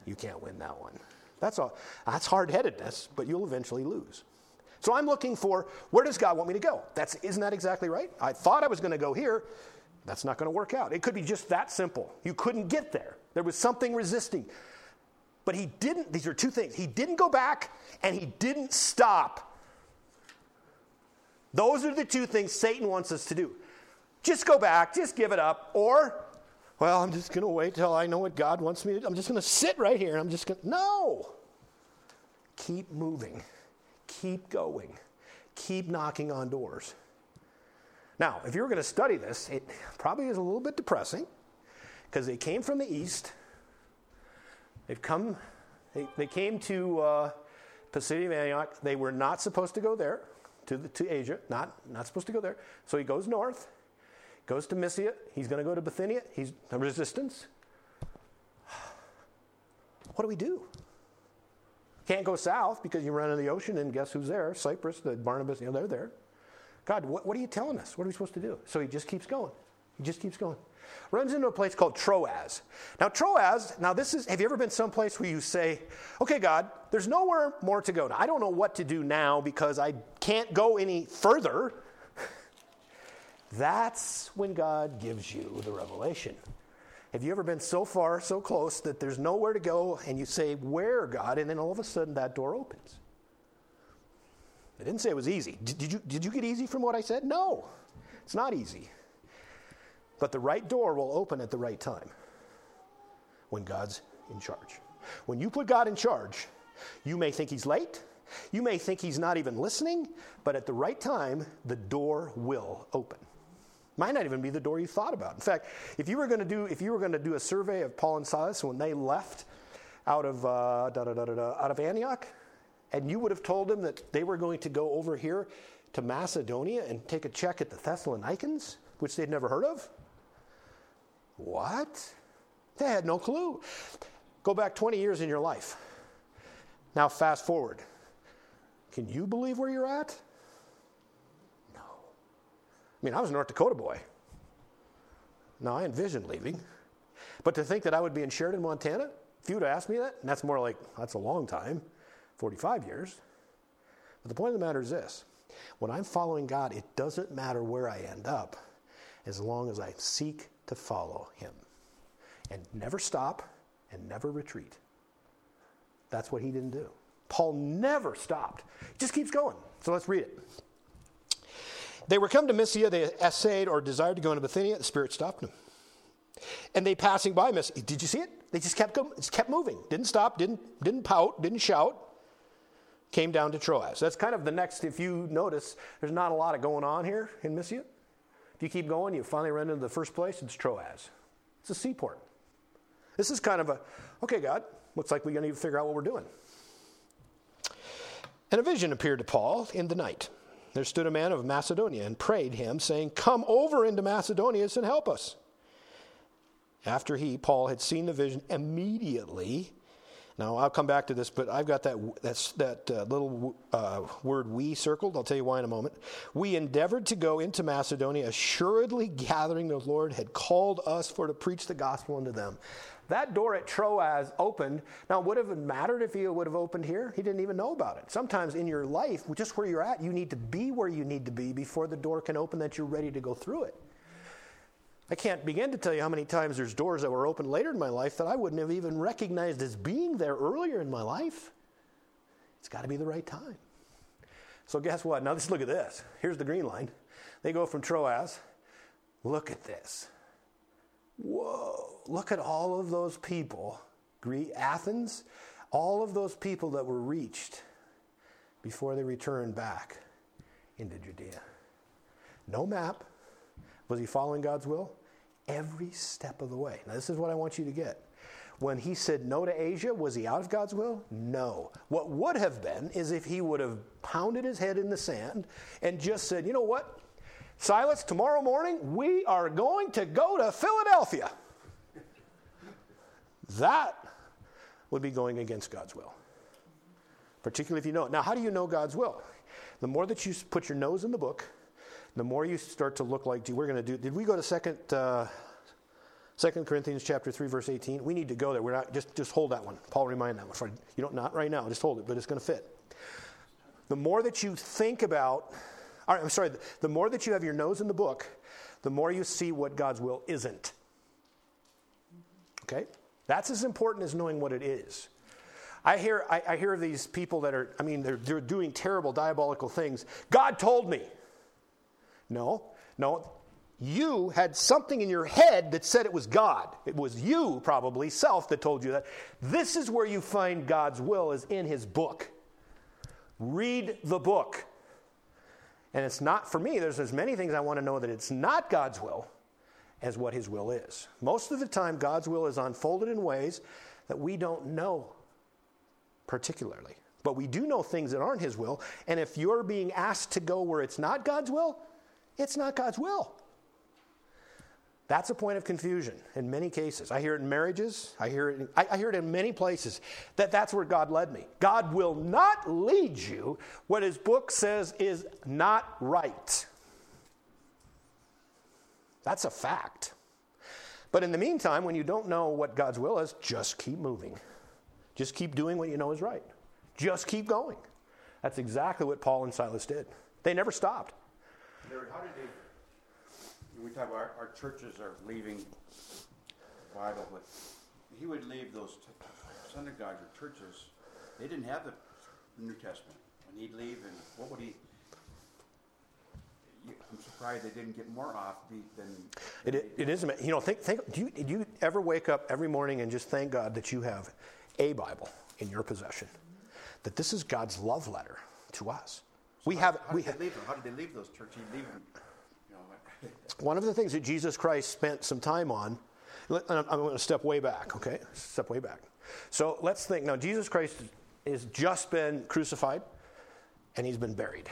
You can't win that one. That's, all, that's hard headedness, but you'll eventually lose. So I'm looking for where does God want me to go? That's, isn't that exactly right? I thought I was going to go here. That's not going to work out. It could be just that simple. You couldn't get there, there was something resisting. But he didn't, these are two things. He didn't go back and he didn't stop. Those are the two things Satan wants us to do. Just go back, just give it up, or well, I'm just going to wait till I know what God wants me to do. I'm just going to sit right here and I'm just going to. No! Keep moving. Keep going. Keep knocking on doors. Now, if you're going to study this, it probably is a little bit depressing because they came from the east. They've come, they, they came to uh, Pisidia Antioch. They were not supposed to go there, to, the, to Asia, not, not supposed to go there. So he goes north. Goes to Mysia. He's going to go to Bithynia. He's resistance. What do we do? Can't go south because you run into the ocean, and guess who's there? Cyprus, the Barnabas, you know, they're there. God, what, what are you telling us? What are we supposed to do? So he just keeps going. He just keeps going. Runs into a place called Troas. Now, Troas, now this is, have you ever been someplace where you say, okay, God, there's nowhere more to go. Now, I don't know what to do now because I can't go any further. That's when God gives you the revelation. Have you ever been so far, so close that there's nowhere to go and you say, Where, God? And then all of a sudden that door opens. I didn't say it was easy. Did, did, you, did you get easy from what I said? No, it's not easy. But the right door will open at the right time when God's in charge. When you put God in charge, you may think He's late. You may think He's not even listening, but at the right time, the door will open. Might not even be the door you thought about. In fact, if you were going to do if you were going to do a survey of Paul and Silas when they left out of uh, out of Antioch, and you would have told them that they were going to go over here to Macedonia and take a check at the Thessalonians, which they'd never heard of. What? They had no clue. Go back 20 years in your life. Now, fast forward. Can you believe where you're at? No. I mean, I was a North Dakota boy. Now, I envisioned leaving. But to think that I would be in Sheridan, Montana, if you would asked me that, and that's more like, that's a long time 45 years. But the point of the matter is this when I'm following God, it doesn't matter where I end up as long as I seek to follow Him and never stop and never retreat. That's what he didn't do. Paul never stopped, he just keeps going. So let's read it. They were come to Mysia, they essayed or desired to go into Bithynia, the Spirit stopped them. And they passing by Mysia, Did you see it? They just kept going, just kept moving. Didn't stop, didn't, didn't pout, didn't shout. Came down to Troas. That's kind of the next, if you notice, there's not a lot of going on here in Mysia. If you keep going, you finally run into the first place, it's Troas. It's a seaport. This is kind of a, okay, God, looks like we're going to need to figure out what we're doing. And a vision appeared to Paul in the night. There stood a man of Macedonia and prayed him, saying, Come over into Macedonia and help us. After he, Paul, had seen the vision, immediately, now I'll come back to this, but I've got that, that's, that uh, little uh, word we circled. I'll tell you why in a moment. We endeavored to go into Macedonia, assuredly gathering the Lord had called us for to preach the gospel unto them. That door at Troas opened. Now, would have mattered if he would have opened here? He didn't even know about it. Sometimes in your life, just where you're at, you need to be where you need to be before the door can open that you're ready to go through it. I can't begin to tell you how many times there's doors that were opened later in my life that I wouldn't have even recognized as being there earlier in my life. It's got to be the right time. So, guess what? Now, let's look at this. Here's the green line. They go from Troas. Look at this. Whoa, look at all of those people. Athens, all of those people that were reached before they returned back into Judea. No map. Was he following God's will? Every step of the way. Now, this is what I want you to get. When he said no to Asia, was he out of God's will? No. What would have been is if he would have pounded his head in the sand and just said, you know what? Silas, tomorrow morning we are going to go to Philadelphia. That would be going against God's will, particularly if you know it. Now, how do you know God's will? The more that you put your nose in the book, the more you start to look like, we're going to do. Did we go to second? Uh, 2 Corinthians chapter 3 verse 18. We need to go there. We're not just just hold that one. Paul remind that one. You don't not right now, just hold it, but it's going to fit. The more that you think about all right, I'm sorry, the more that you have your nose in the book, the more you see what God's will isn't. Okay? That's as important as knowing what it is. I hear, I, I hear these people that are, I mean, they're, they're doing terrible, diabolical things. God told me. No, no. You had something in your head that said it was God. It was you, probably, self, that told you that. This is where you find God's will, is in His book. Read the book. And it's not, for me, there's as many things I want to know that it's not God's will as what His will is. Most of the time, God's will is unfolded in ways that we don't know particularly. But we do know things that aren't His will. And if you're being asked to go where it's not God's will, it's not God's will. That's a point of confusion in many cases. I hear it in marriages. I hear it. In, I, I, hear it in many places. That that's where God led me. God will not lead you what His book says is not right. That's a fact. But in the meantime, when you don't know what God's will is, just keep moving. Just keep doing what you know is right. Just keep going. That's exactly what Paul and Silas did. They never stopped. Larry, how did they we talk about our, our churches are leaving the Bible, but he would leave those t- synagogues or churches. They didn't have the New Testament. and he'd leave, and what would he? I'm surprised they didn't get more offbeat than. It, it, it is. You know, think. think do, you, do you ever wake up every morning and just thank God that you have a Bible in your possession? That this is God's love letter to us. We how, have. How we did they leave them? How did they leave those churches? Leave them one of the things that Jesus Christ spent some time on, I'm going to step way back, okay? Step way back. So let's think now, Jesus Christ has just been crucified and he's been buried.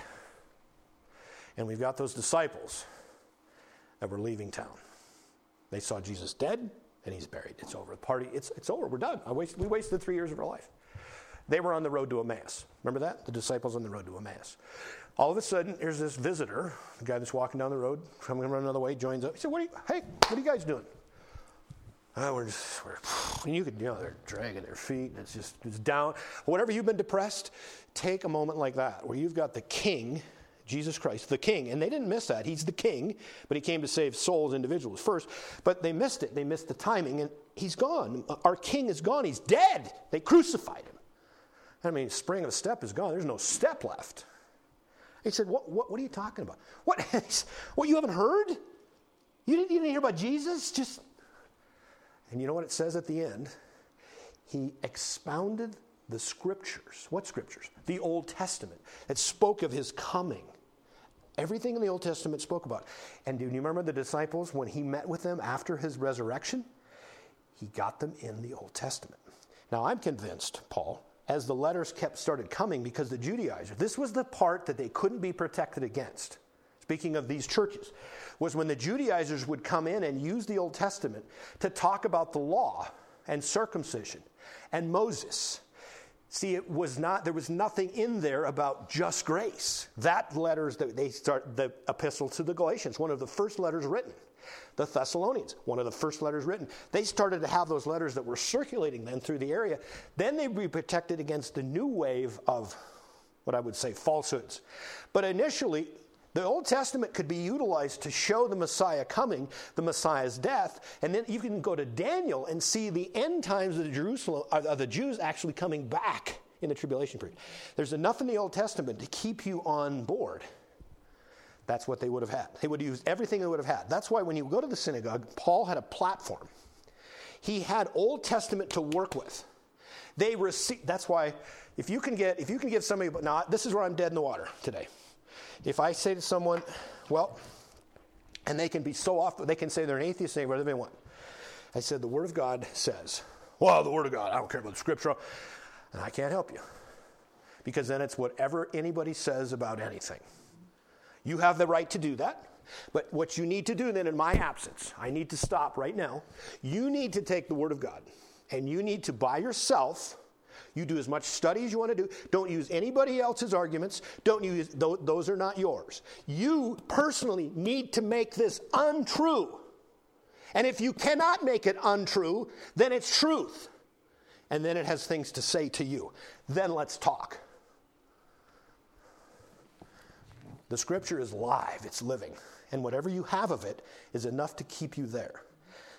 And we've got those disciples that were leaving town. They saw Jesus dead and he's buried. It's over. The party, it's, it's over. We're done. Waste, we wasted three years of our life. They were on the road to Emmaus. Remember that? The disciples on the road to Emmaus. All of a sudden, here's this visitor, the guy that's walking down the road, coming run another way, joins up. He said, "What are you? Hey, what are you guys doing?" Oh, we're just, we're, and you could, you know, they're dragging their feet, and it's just, it's down. Whenever you've been depressed, take a moment like that, where you've got the King, Jesus Christ, the King, and they didn't miss that. He's the King, but he came to save souls, individuals first. But they missed it. They missed the timing, and he's gone. Our King is gone. He's dead. They crucified him. I mean, spring of a step is gone. There's no step left. He said, What, what, what are you talking about? What, what, you haven't heard? You didn't, didn't hear about Jesus? Just, And you know what it says at the end? He expounded the scriptures. What scriptures? The Old Testament that spoke of his coming. Everything in the Old Testament spoke about. And do you remember the disciples when he met with them after his resurrection? He got them in the Old Testament. Now I'm convinced, Paul, as the letters kept started coming because the Judaizers, this was the part that they couldn't be protected against. Speaking of these churches, was when the Judaizers would come in and use the Old Testament to talk about the law and circumcision and Moses. See, it was not, there was nothing in there about just grace. That letters that they start, the epistle to the Galatians, one of the first letters written. The Thessalonians, one of the first letters written. They started to have those letters that were circulating then through the area. Then they'd be protected against the new wave of what I would say falsehoods. But initially, the Old Testament could be utilized to show the Messiah coming, the Messiah's death, and then you can go to Daniel and see the end times of the Jerusalem of the Jews actually coming back in the tribulation period. There's enough in the Old Testament to keep you on board. That's what they would have had. They would use everything they would have had. That's why when you go to the synagogue, Paul had a platform. He had Old Testament to work with. They received. That's why if you can get if you can give somebody but not this is where I'm dead in the water today. If I say to someone, well, and they can be so off, they can say they're an atheist, say whatever they want. I said, the Word of God says, well, the Word of God, I don't care about the Scripture, and I can't help you. Because then it's whatever anybody says about anything. You have the right to do that. But what you need to do then in my absence, I need to stop right now. You need to take the Word of God and you need to by yourself you do as much study as you want to do. Don't use anybody else's arguments. Don't use those are not yours. You personally need to make this untrue. And if you cannot make it untrue, then it's truth. And then it has things to say to you. Then let's talk. The scripture is live, it's living. And whatever you have of it is enough to keep you there.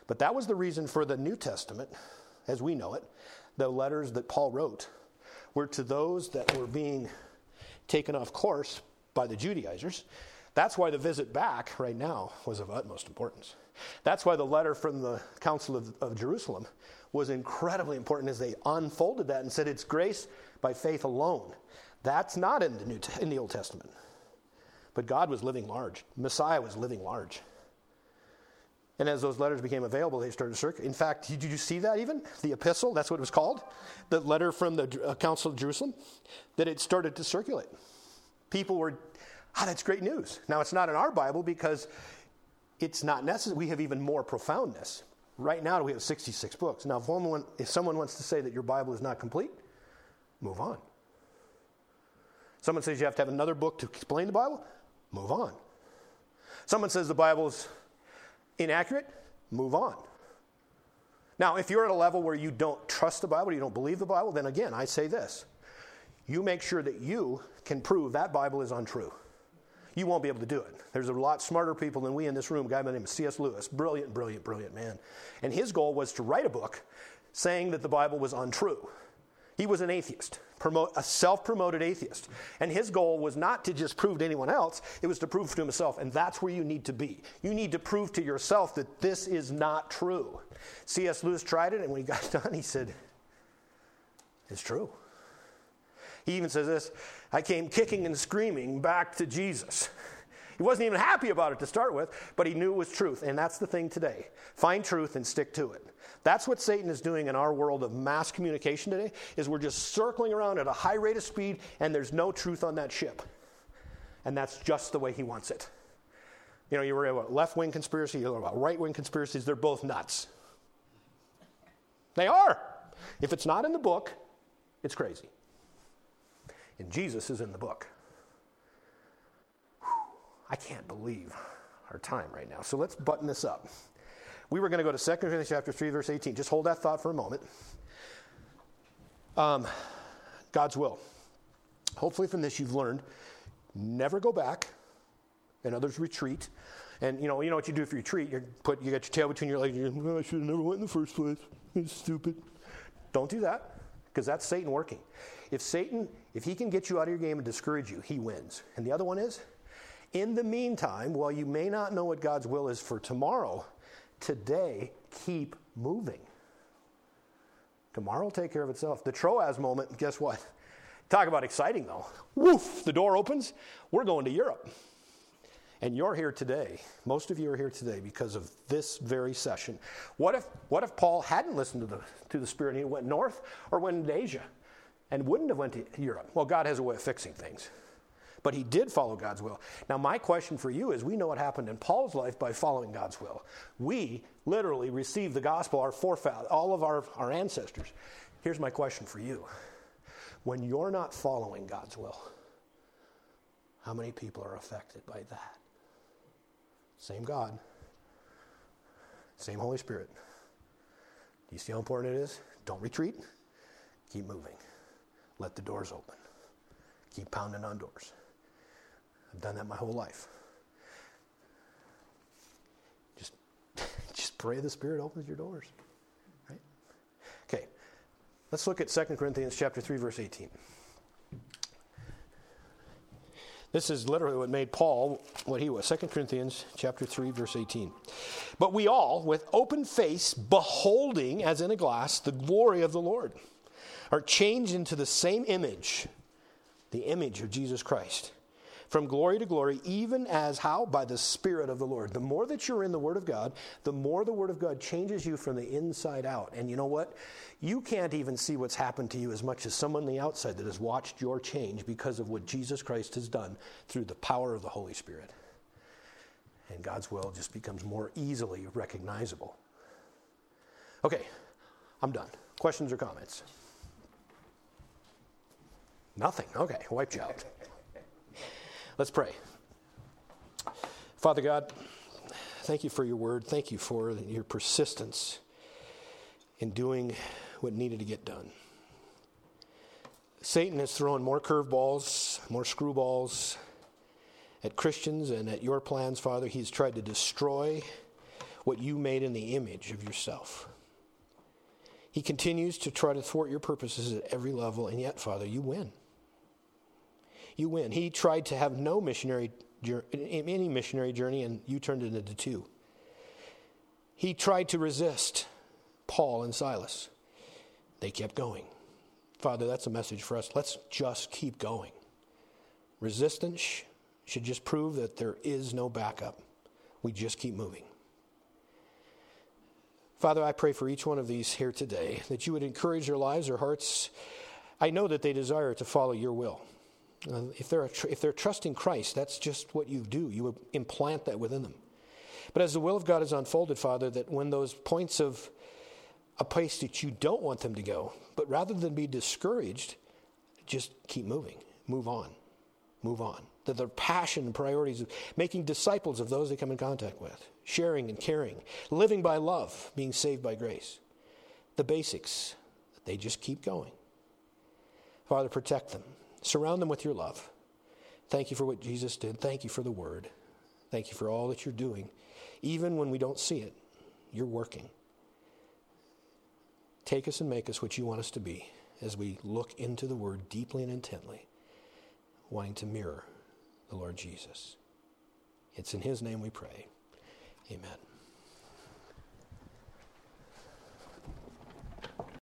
But that was the reason for the New Testament, as we know it the letters that Paul wrote were to those that were being taken off course by the Judaizers. That's why the visit back right now was of utmost importance. That's why the letter from the Council of, of Jerusalem was incredibly important as they unfolded that and said it's grace by faith alone. That's not in the, New, in the Old Testament. But God was living large, Messiah was living large. And as those letters became available, they started to circulate. In fact, did you see that even? The epistle, that's what it was called? The letter from the uh, Council of Jerusalem, that it started to circulate. People were, ah, that's great news. Now, it's not in our Bible because it's not necessary. We have even more profoundness. Right now, we have 66 books. Now, if, one, if someone wants to say that your Bible is not complete, move on. Someone says you have to have another book to explain the Bible, move on. Someone says the Bible is inaccurate, move on. Now, if you're at a level where you don't trust the Bible, you don't believe the Bible, then again, I say this. You make sure that you can prove that Bible is untrue. You won't be able to do it. There's a lot smarter people than we in this room. A guy by the name of C.S. Lewis, brilliant, brilliant, brilliant man. And his goal was to write a book saying that the Bible was untrue. He was an atheist, a self promoted atheist. And his goal was not to just prove to anyone else, it was to prove to himself. And that's where you need to be. You need to prove to yourself that this is not true. C.S. Lewis tried it, and when he got done, he said, It's true. He even says this I came kicking and screaming back to Jesus. He wasn't even happy about it to start with, but he knew it was truth. And that's the thing today. Find truth and stick to it. That's what Satan is doing in our world of mass communication today is we're just circling around at a high rate of speed and there's no truth on that ship. And that's just the way he wants it. You know, you were about left wing conspiracy, you were about right wing conspiracies, they're both nuts. They are. If it's not in the book, it's crazy. And Jesus is in the book. Whew, I can't believe our time right now. So let's button this up. We were going to go to 2 Corinthians chapter 3, verse 18. Just hold that thought for a moment. Um, God's will. Hopefully, from this, you've learned never go back, and others retreat. And you know, you know what you do if you retreat. You put you got your tail between your legs. You oh, I should have never went in the first place. It's stupid. Don't do that, because that's Satan working. If Satan, if he can get you out of your game and discourage you, he wins. And the other one is, in the meantime, while you may not know what God's will is for tomorrow, today, keep moving. Tomorrow will take care of itself. The Troas moment, guess what? Talk about exciting though. Woof, the door opens. We're going to Europe. And you're here today. Most of you are here today because of this very session. What if, what if Paul hadn't listened to the, to the Spirit and he went north or went into Asia and wouldn't have went to Europe? Well, God has a way of fixing things. But he did follow God's will. Now, my question for you is we know what happened in Paul's life by following God's will. We literally received the gospel, our forefathers, all of our, our ancestors. Here's my question for you when you're not following God's will, how many people are affected by that? Same God, same Holy Spirit. Do you see how important it is? Don't retreat. Keep moving. Let the doors open. Keep pounding on doors. I've done that my whole life. Just, just pray the Spirit opens your doors. Right? Okay. Let's look at 2 Corinthians chapter 3, verse 18. This is literally what made Paul what he was. 2 Corinthians chapter 3 verse 18. But we all with open face beholding as in a glass the glory of the Lord are changed into the same image, the image of Jesus Christ from glory to glory, even as how? By the Spirit of the Lord. The more that you're in the Word of God, the more the Word of God changes you from the inside out. And you know what? You can't even see what's happened to you as much as someone on the outside that has watched your change because of what Jesus Christ has done through the power of the Holy Spirit. And God's will just becomes more easily recognizable. Okay, I'm done. Questions or comments? Nothing. Okay, wiped you out. Let's pray. Father God, thank you for your word. Thank you for your persistence in doing what needed to get done. Satan has thrown more curveballs, more screwballs at Christians and at your plans, Father. He's tried to destroy what you made in the image of yourself. He continues to try to thwart your purposes at every level, and yet, Father, you win you win. He tried to have no missionary any missionary journey, and you turned it into two. He tried to resist Paul and Silas. They kept going. Father, that's a message for us. Let's just keep going. Resistance should just prove that there is no backup. We just keep moving. Father, I pray for each one of these here today that you would encourage their lives, their hearts. I know that they desire to follow your will. Uh, if, they're tr- if they're trusting Christ, that's just what you do. You implant that within them. But as the will of God is unfolded, Father, that when those points of a place that you don't want them to go, but rather than be discouraged, just keep moving, move on, move on. That their passion and priorities of making disciples of those they come in contact with, sharing and caring, living by love, being saved by grace. The basics, they just keep going. Father, protect them. Surround them with your love. Thank you for what Jesus did. Thank you for the word. Thank you for all that you're doing. Even when we don't see it, you're working. Take us and make us what you want us to be as we look into the word deeply and intently, wanting to mirror the Lord Jesus. It's in his name we pray. Amen.